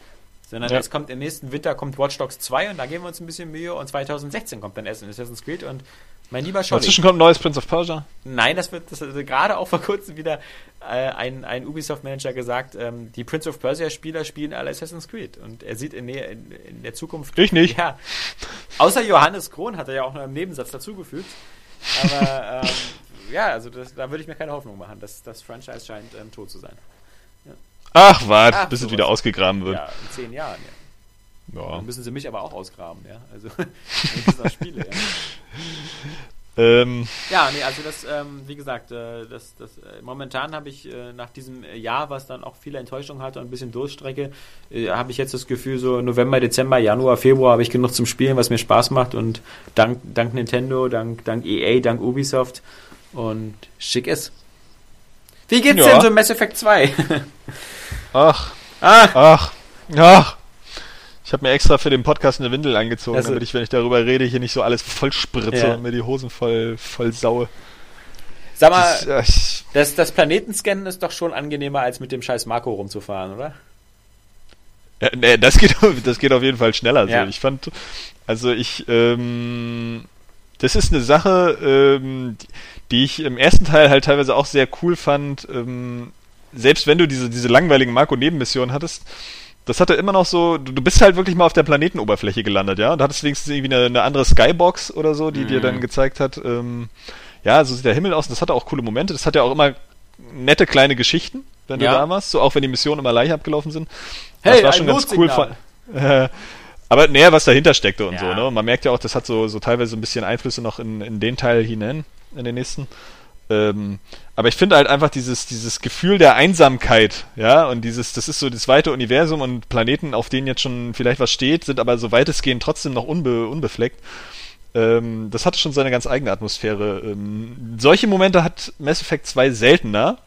sondern ja. es kommt im nächsten Winter kommt Watch Dogs 2 und da geben wir uns ein bisschen Mühe und 2016 kommt dann erst Assassin's Creed und mein lieber Scholli. Dazwischen kommt ein neues Prince of Persia. Nein, das wird das also gerade auch vor kurzem wieder äh, ein, ein Ubisoft-Manager gesagt, ähm, die Prince of Persia-Spieler spielen alle Assassin's Creed und er sieht in der, in, in der Zukunft. Ich nicht. Ja. Außer Johannes Krohn hat er ja auch noch im Nebensatz dazugefügt. Aber ähm, ja, also das, da würde ich mir keine Hoffnung machen. Das, das Franchise scheint ähm, tot zu sein. Ach, warte, bis es wieder ausgegraben wird. Ja, in zehn Jahren, ja. ja. Dann müssen sie mich aber auch ausgraben, ja. Also, das ist auch Spiele, ja. Ähm. Ja, nee, also das, ähm, wie gesagt, äh, das, das, äh, momentan habe ich äh, nach diesem Jahr, was dann auch viele Enttäuschungen hatte und ein bisschen Durchstrecke, äh, habe ich jetzt das Gefühl, so November, Dezember, Januar, Februar habe ich genug zum Spielen, was mir Spaß macht und dank, dank Nintendo, dank, dank EA, dank Ubisoft und schick ist. Wie geht's ja. denn so Mass Effect 2? Ach. Ach. Ach. Ach. Ich habe mir extra für den Podcast eine Windel angezogen, also, damit ich, wenn ich darüber rede, hier nicht so alles voll spritze ja. und mir die Hosen voll, voll saue. Sag mal, das, äh, das, das Planetenscannen ist doch schon angenehmer, als mit dem scheiß Marco rumzufahren, oder? Ja, nee, das geht, das geht auf jeden Fall schneller. Ja. So. Ich fand, also ich, ähm, das ist eine Sache, ähm, die ich im ersten Teil halt teilweise auch sehr cool fand, ähm, selbst wenn du diese, diese langweiligen Marco-Nebenmissionen hattest, das hatte immer noch so, du, du, bist halt wirklich mal auf der Planetenoberfläche gelandet, ja, und hattest wenigstens irgendwie eine, eine andere Skybox oder so, die mhm. dir dann gezeigt hat, ähm, ja, so sieht der Himmel aus und das hatte auch coole Momente, das hat ja auch immer nette kleine Geschichten, wenn ja. du da warst, so auch wenn die Missionen immer leicht abgelaufen sind. Hey, das war schon ganz cool. Von, äh, aber näher, was dahinter steckte und ja. so, ne? Und man merkt ja auch, das hat so, so teilweise ein bisschen Einflüsse noch in, in den Teil hinein, in den nächsten. Ähm, aber ich finde halt einfach dieses, dieses Gefühl der Einsamkeit, ja, und dieses, das ist so das weite Universum und Planeten, auf denen jetzt schon vielleicht was steht, sind aber so weitestgehend trotzdem noch unbe, unbefleckt. Ähm, das hatte schon seine ganz eigene Atmosphäre. Ähm, solche Momente hat Mass Effect 2 seltener,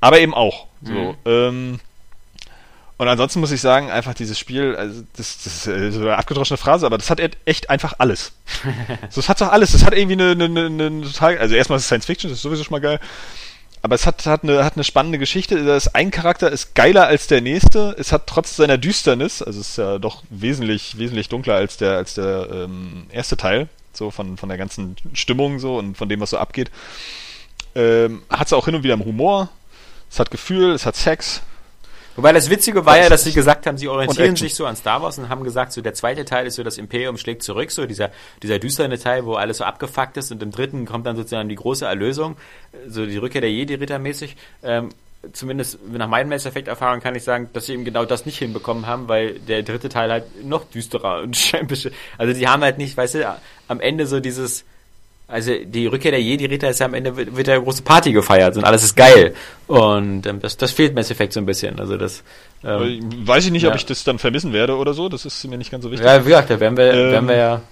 aber eben auch. So. Mhm. Ähm, und ansonsten muss ich sagen, einfach dieses Spiel, also das, das ist so eine abgedroschene Phrase, aber das hat echt einfach alles. so, es hat doch alles. Es hat irgendwie eine, eine, eine, eine total, also erstmal ist es Science Fiction, das ist sowieso schon mal geil. Aber es hat, hat, eine, hat eine spannende Geschichte. Das ein Charakter ist geiler als der nächste. Es hat trotz seiner Düsternis, also es ist ja doch wesentlich, wesentlich dunkler als der, als der ähm, erste Teil, so von, von der ganzen Stimmung so und von dem, was so abgeht. Ähm, hat es auch hin und wieder im Humor. Es hat Gefühl, es hat Sex, Wobei das Witzige war ja, dass sie gesagt haben, sie orientieren sich so an Star Wars und haben gesagt, so der zweite Teil ist so, das Imperium schlägt zurück, so dieser, dieser düsterne Teil, wo alles so abgefuckt ist und im dritten kommt dann sozusagen die große Erlösung, so die Rückkehr der Jedi-Ritter mäßig. Ähm, zumindest nach meinen Mass Effect-Erfahrungen kann ich sagen, dass sie eben genau das nicht hinbekommen haben, weil der dritte Teil halt noch düsterer und schämpischer. Also die haben halt nicht, weißt du, am Ende so dieses, also die Rückkehr der Jedi-Ritter ist ja am Ende wird, wird ja eine große Party gefeiert und alles ist geil. Und ähm, das, das fehlt Mass Effect so ein bisschen. Also das ähm, weiß ich nicht, ja. ob ich das dann vermissen werde oder so. Das ist mir nicht ganz so wichtig. Ja, wie gesagt, da werden wir, ähm, werden wir ja.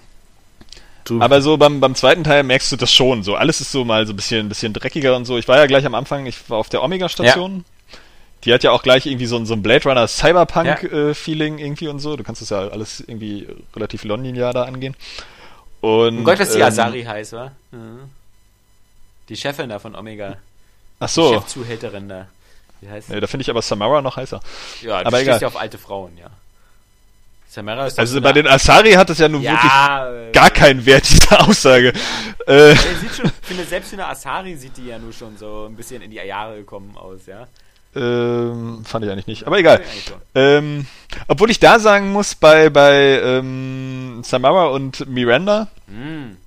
True. Aber so beim, beim zweiten Teil merkst du das schon. So alles ist so mal so ein bisschen, ein bisschen dreckiger und so. Ich war ja gleich am Anfang, ich war auf der Omega-Station. Ja. Die hat ja auch gleich irgendwie so ein, so ein Blade Runner Cyberpunk-Feeling ja. äh, irgendwie und so. Du kannst das ja alles irgendwie relativ linear da angehen. Und, oh Gott, dass die ähm, Asari heißt, wa? Mhm. Die Chefin da von Omega. Ach so. Die Chefzuhälterin da. Wie heißt nee, da finde ich aber Samara noch heißer. Ja, du aber egal. ja auf alte Frauen, ja. Samara ist also bei den Asari hat es ja nun ja, wirklich äh, gar keinen Wert, diese Aussage. äh, sieht schon, finde, selbst für eine Asari sieht die ja nur schon so ein bisschen in die Jahre gekommen aus, ja. Ähm, fand ich eigentlich nicht, aber egal. Ähm, obwohl ich da sagen muss, bei, bei ähm, Samara und Miranda, mm.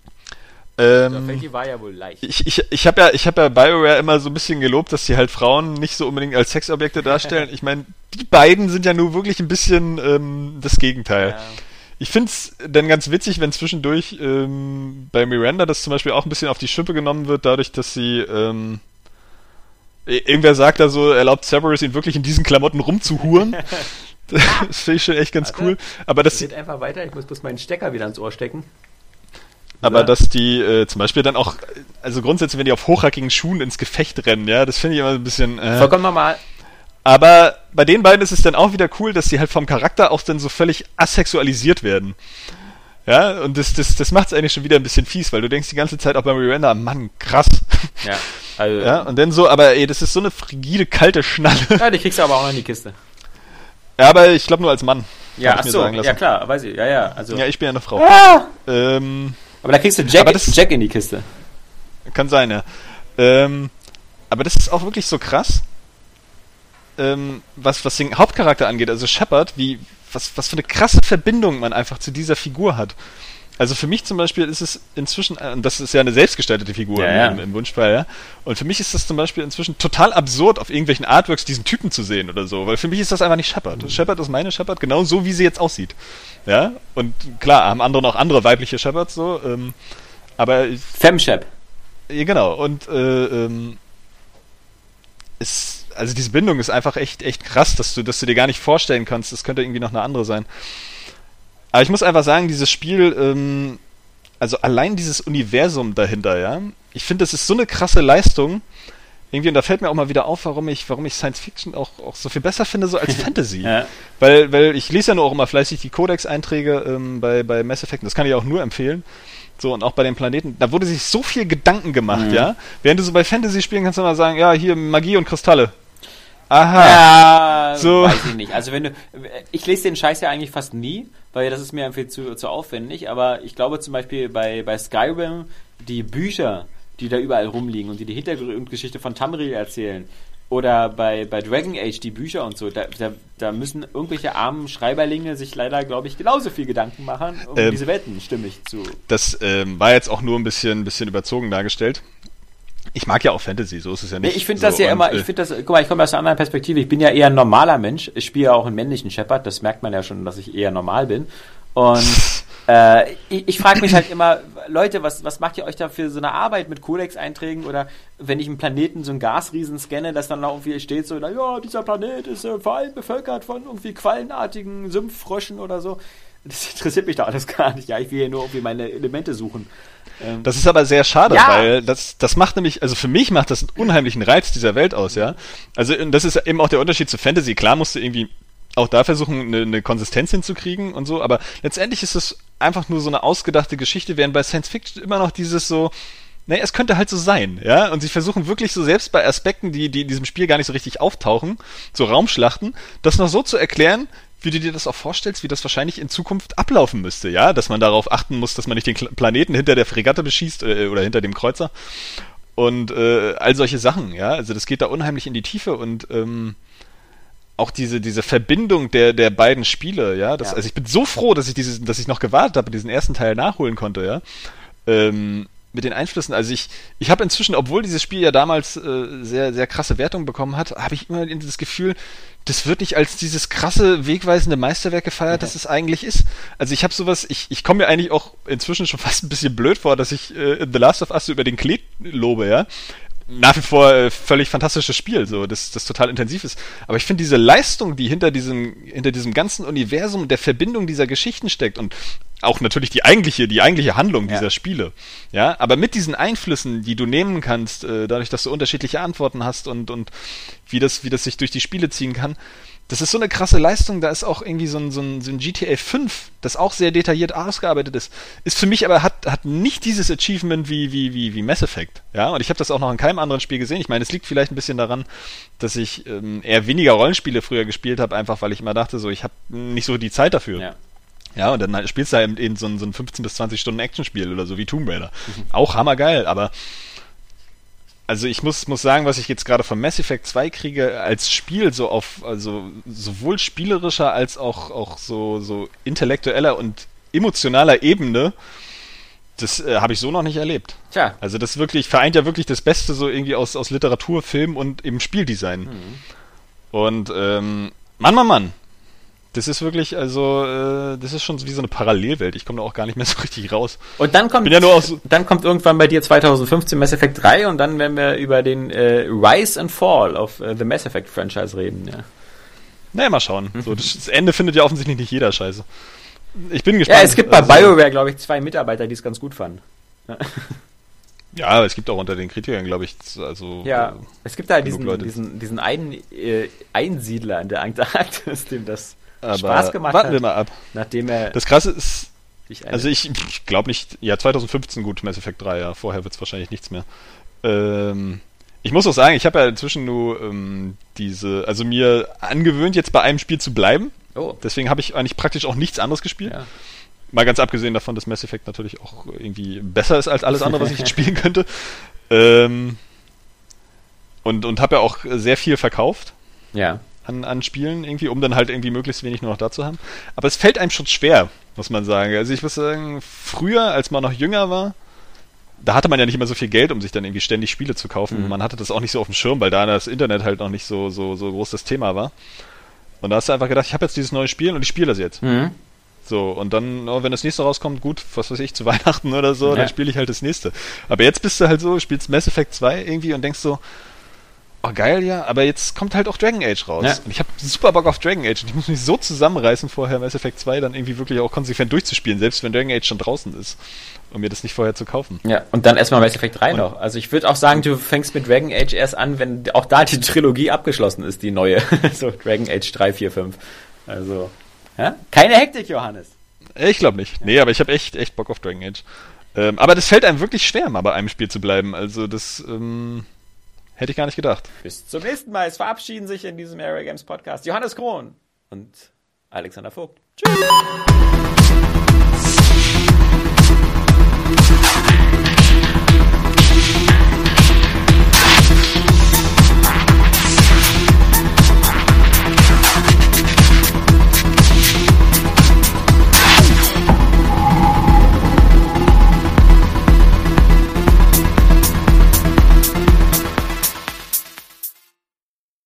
Ähm, die war ja wohl leicht. Ich, ich, ich habe ja, ich hab ja BioWare immer so ein bisschen gelobt, dass sie halt Frauen nicht so unbedingt als Sexobjekte darstellen. ich meine, die beiden sind ja nur wirklich ein bisschen ähm, das Gegenteil. Ja. Ich find's dann ganz witzig, wenn zwischendurch ähm, bei Miranda das zum Beispiel auch ein bisschen auf die Schippe genommen wird, dadurch, dass sie ähm, irgendwer sagt da so, erlaubt Cerberus ihn wirklich in diesen Klamotten rumzuhuren. das finde ich schon echt ganz Warte, cool. Aber das geht einfach weiter. Ich muss bloß meinen Stecker wieder ans Ohr stecken. Aber ja. dass die äh, zum Beispiel dann auch, also grundsätzlich, wenn die auf hochhackigen Schuhen ins Gefecht rennen, ja, das finde ich immer ein bisschen. Äh, Vollkommen normal. Aber bei den beiden ist es dann auch wieder cool, dass sie halt vom Charakter auch dann so völlig asexualisiert werden. Ja, und das, das, das macht es eigentlich schon wieder ein bisschen fies, weil du denkst die ganze Zeit auch bei Miranda, Mann, krass. Ja, also. Ja, und dann so, aber ey, das ist so eine frigide, kalte Schnalle. Ja, die kriegst du aber auch noch in die Kiste. Ja, aber ich glaube nur als Mann. Ja, ach so, ja klar, weiß ich, ja, ja. Also. Ja, ich bin ja eine Frau. Ah! Ähm, aber da kriegst du Jack, Jack in die Kiste. Kann sein, ja. Ähm, aber das ist auch wirklich so krass, ähm, was, was den Hauptcharakter angeht, also Shepard, wie, was, was für eine krasse Verbindung man einfach zu dieser Figur hat. Also für mich zum Beispiel ist es inzwischen, äh, und das ist ja eine selbstgestaltete Figur ja, im, im, Wunschfall, ja. Und für mich ist das zum Beispiel inzwischen total absurd, auf irgendwelchen Artworks diesen Typen zu sehen oder so, weil für mich ist das einfach nicht Shepard. Mhm. Shepard ist meine Shepard, genau so, wie sie jetzt aussieht. Ja. Und klar, haben andere noch andere weibliche Shepards so, ähm, aber. Femshep. Ja, genau. Und äh, ähm, ist, also diese Bindung ist einfach echt, echt krass, dass du, dass du dir gar nicht vorstellen kannst, das könnte irgendwie noch eine andere sein. Aber ich muss einfach sagen, dieses Spiel, ähm, also allein dieses Universum dahinter, ja, ich finde, das ist so eine krasse Leistung. Irgendwie, und da fällt mir auch mal wieder auf, warum ich, warum ich Science Fiction auch, auch so viel besser finde, so als Fantasy. ja. Weil, weil ich lese ja nur auch immer fleißig die Codex-Einträge ähm, bei, bei Mass Effect, das kann ich auch nur empfehlen. So, und auch bei den Planeten, da wurde sich so viel Gedanken gemacht, mhm. ja. Während du so bei Fantasy-Spielen kannst du mal sagen, ja, hier Magie und Kristalle. Aha. Ja, so. weiß ich nicht. Also wenn du, ich lese den Scheiß ja eigentlich fast nie, weil das ist mir einfach zu, zu aufwendig, aber ich glaube zum Beispiel bei, bei Skyrim, die Bücher, die da überall rumliegen und die die Hintergrundgeschichte von Tamriel erzählen, oder bei, bei Dragon Age die Bücher und so, da, da, da müssen irgendwelche armen Schreiberlinge sich leider, glaube ich, genauso viel Gedanken machen, um ähm, diese Welten stimmig zu. Das ähm, war jetzt auch nur ein bisschen, bisschen überzogen dargestellt. Ich mag ja auch Fantasy, so ist es ja nicht. Nee, ich finde so, das ja immer, ich äh, finde das, guck mal, ich komme aus einer anderen Perspektive. Ich bin ja eher ein normaler Mensch. Ich spiele ja auch einen männlichen Shepard, das merkt man ja schon, dass ich eher normal bin. Und äh, ich, ich frage mich halt immer, Leute, was, was macht ihr euch da für so eine Arbeit mit Codex-Einträgen oder wenn ich einen Planeten, so einen Gasriesen scanne, dass dann auch irgendwie steht so, na ja, dieser Planet ist äh, vor allem bevölkert von irgendwie quallenartigen Sümpffröschen oder so. Das interessiert mich doch alles gar nicht. Ja, ich will hier nur irgendwie meine Elemente suchen. Ähm, das ist aber sehr schade, ja. weil das, das macht nämlich, also für mich macht das einen unheimlichen Reiz dieser Welt aus, ja. Also das ist eben auch der Unterschied zu Fantasy. Klar musst du irgendwie auch da versuchen, eine, eine Konsistenz hinzukriegen und so, aber letztendlich ist es einfach nur so eine ausgedachte Geschichte, während bei Science Fiction immer noch dieses so, naja, es könnte halt so sein, ja. Und sie versuchen wirklich so selbst bei Aspekten, die, die in diesem Spiel gar nicht so richtig auftauchen, so Raumschlachten, das noch so zu erklären, wie du dir das auch vorstellst, wie das wahrscheinlich in Zukunft ablaufen müsste, ja, dass man darauf achten muss, dass man nicht den Planeten hinter der Fregatte beschießt äh, oder hinter dem Kreuzer und äh, all solche Sachen, ja, also das geht da unheimlich in die Tiefe und ähm, auch diese diese Verbindung der der beiden Spiele, ja, das, ja. also ich bin so froh, dass ich dieses, dass ich noch gewartet habe, diesen ersten Teil nachholen konnte, ja. Ähm, mit den Einflüssen. Also ich, ich habe inzwischen, obwohl dieses Spiel ja damals äh, sehr, sehr krasse Wertungen bekommen hat, habe ich immer das Gefühl, das wird nicht als dieses krasse, wegweisende Meisterwerk gefeiert, okay. das es eigentlich ist. Also ich habe sowas, ich, ich komme mir eigentlich auch inzwischen schon fast ein bisschen blöd vor, dass ich äh, The Last of Us über den Klee lobe, ja. Nach wie vor äh, völlig fantastisches Spiel, so, das, das total intensiv ist. Aber ich finde diese Leistung, die hinter diesem, hinter diesem ganzen Universum der Verbindung dieser Geschichten steckt und auch natürlich die eigentliche, die eigentliche Handlung dieser ja. Spiele. Ja, aber mit diesen Einflüssen, die du nehmen kannst, äh, dadurch, dass du unterschiedliche Antworten hast und, und wie das, wie das sich durch die Spiele ziehen kann, das ist so eine krasse Leistung. Da ist auch irgendwie so ein, so ein, so ein GTA 5, das auch sehr detailliert ausgearbeitet ist. Ist für mich aber hat, hat nicht dieses Achievement wie, wie, wie, wie Mass Effect. Ja, und ich habe das auch noch in keinem anderen Spiel gesehen. Ich meine, es liegt vielleicht ein bisschen daran, dass ich ähm, eher weniger Rollenspiele früher gespielt habe, einfach weil ich immer dachte, so, ich habe nicht so die Zeit dafür. Ja. Ja, und dann spielst du halt eben so ein, so ein 15 bis 20 Stunden Actionspiel oder so wie Tomb Raider. Mhm. Auch hammergeil, aber also ich muss, muss sagen, was ich jetzt gerade von Mass Effect 2 kriege, als Spiel so auf, also sowohl spielerischer als auch, auch so, so intellektueller und emotionaler Ebene, das äh, habe ich so noch nicht erlebt. Tja. Also das wirklich, vereint ja wirklich das Beste so irgendwie aus, aus Literatur, Film und eben Spieldesign. Mhm. Und ähm, Mann, Mann, Mann, das ist wirklich, also, äh, das ist schon wie so eine Parallelwelt. Ich komme da auch gar nicht mehr so richtig raus. Und dann kommt, Bin ja nur aus, dann kommt irgendwann bei dir 2015 Mass Effect 3 und dann werden wir über den äh, Rise and Fall of äh, the Mass Effect Franchise reden, ja. Naja, mal schauen. Mhm. So, das, das, Ende findet ja offensichtlich nicht jeder scheiße. Ich bin gespannt. Ja, es gibt bei also, BioWare, glaube ich, zwei Mitarbeiter, die es ganz gut fanden. Ja, aber es gibt auch unter den Kritikern, glaube ich, also. Ja, äh, es gibt da diesen, diesen, diesen einen äh, Einsiedler in der Antarktis, dem das aber Spaß gemacht warten hat. wir mal ab. Nachdem er. Das Krasse ist. Also ich, ich glaube nicht. Ja, 2015 gut, Mass Effect 3, ja. Vorher wird es wahrscheinlich nichts mehr. Ähm, ich muss auch sagen, ich habe ja inzwischen nur ähm, diese, also mir angewöhnt, jetzt bei einem Spiel zu bleiben. Oh. Deswegen habe ich eigentlich praktisch auch nichts anderes gespielt. Ja. Mal ganz abgesehen davon, dass Mass Effect natürlich auch irgendwie besser ist als alles andere, was ich jetzt spielen könnte. Ähm, und und habe ja auch sehr viel verkauft. Ja an, an Spielen irgendwie, um dann halt irgendwie möglichst wenig nur noch da zu haben. Aber es fällt einem schon schwer, muss man sagen. Also ich muss sagen, früher, als man noch jünger war, da hatte man ja nicht immer so viel Geld, um sich dann irgendwie ständig Spiele zu kaufen. Mhm. Man hatte das auch nicht so auf dem Schirm, weil da das Internet halt noch nicht so, so, so groß das Thema war. Und da hast du einfach gedacht, ich habe jetzt dieses neue Spiel und ich spiele das jetzt. Mhm. So, und dann, oh, wenn das nächste rauskommt, gut, was weiß ich, zu Weihnachten oder so, ja. dann spiele ich halt das nächste. Aber jetzt bist du halt so, spielst Mass Effect 2 irgendwie und denkst so, oh geil, ja, aber jetzt kommt halt auch Dragon Age raus. Ja. Und ich habe super Bock auf Dragon Age und ich muss mich so zusammenreißen, vorher Mass Effect 2 dann irgendwie wirklich auch konsequent durchzuspielen, selbst wenn Dragon Age schon draußen ist, um mir das nicht vorher zu kaufen. Ja, und dann erstmal Mass Effect 3 und noch. Also ich würde auch sagen, du fängst mit Dragon Age erst an, wenn auch da die Trilogie abgeschlossen ist, die neue. so Dragon Age 3, 4, 5. Also, ja? Keine Hektik, Johannes. Ich glaube nicht. Nee, aber ich habe echt, echt Bock auf Dragon Age. Ähm, aber das fällt einem wirklich schwer, mal bei einem Spiel zu bleiben. Also das, ähm, Hätte ich gar nicht gedacht. Bis zum nächsten Mal. Es verabschieden sich in diesem Area Games Podcast Johannes Krohn und Alexander Vogt. Tschüss.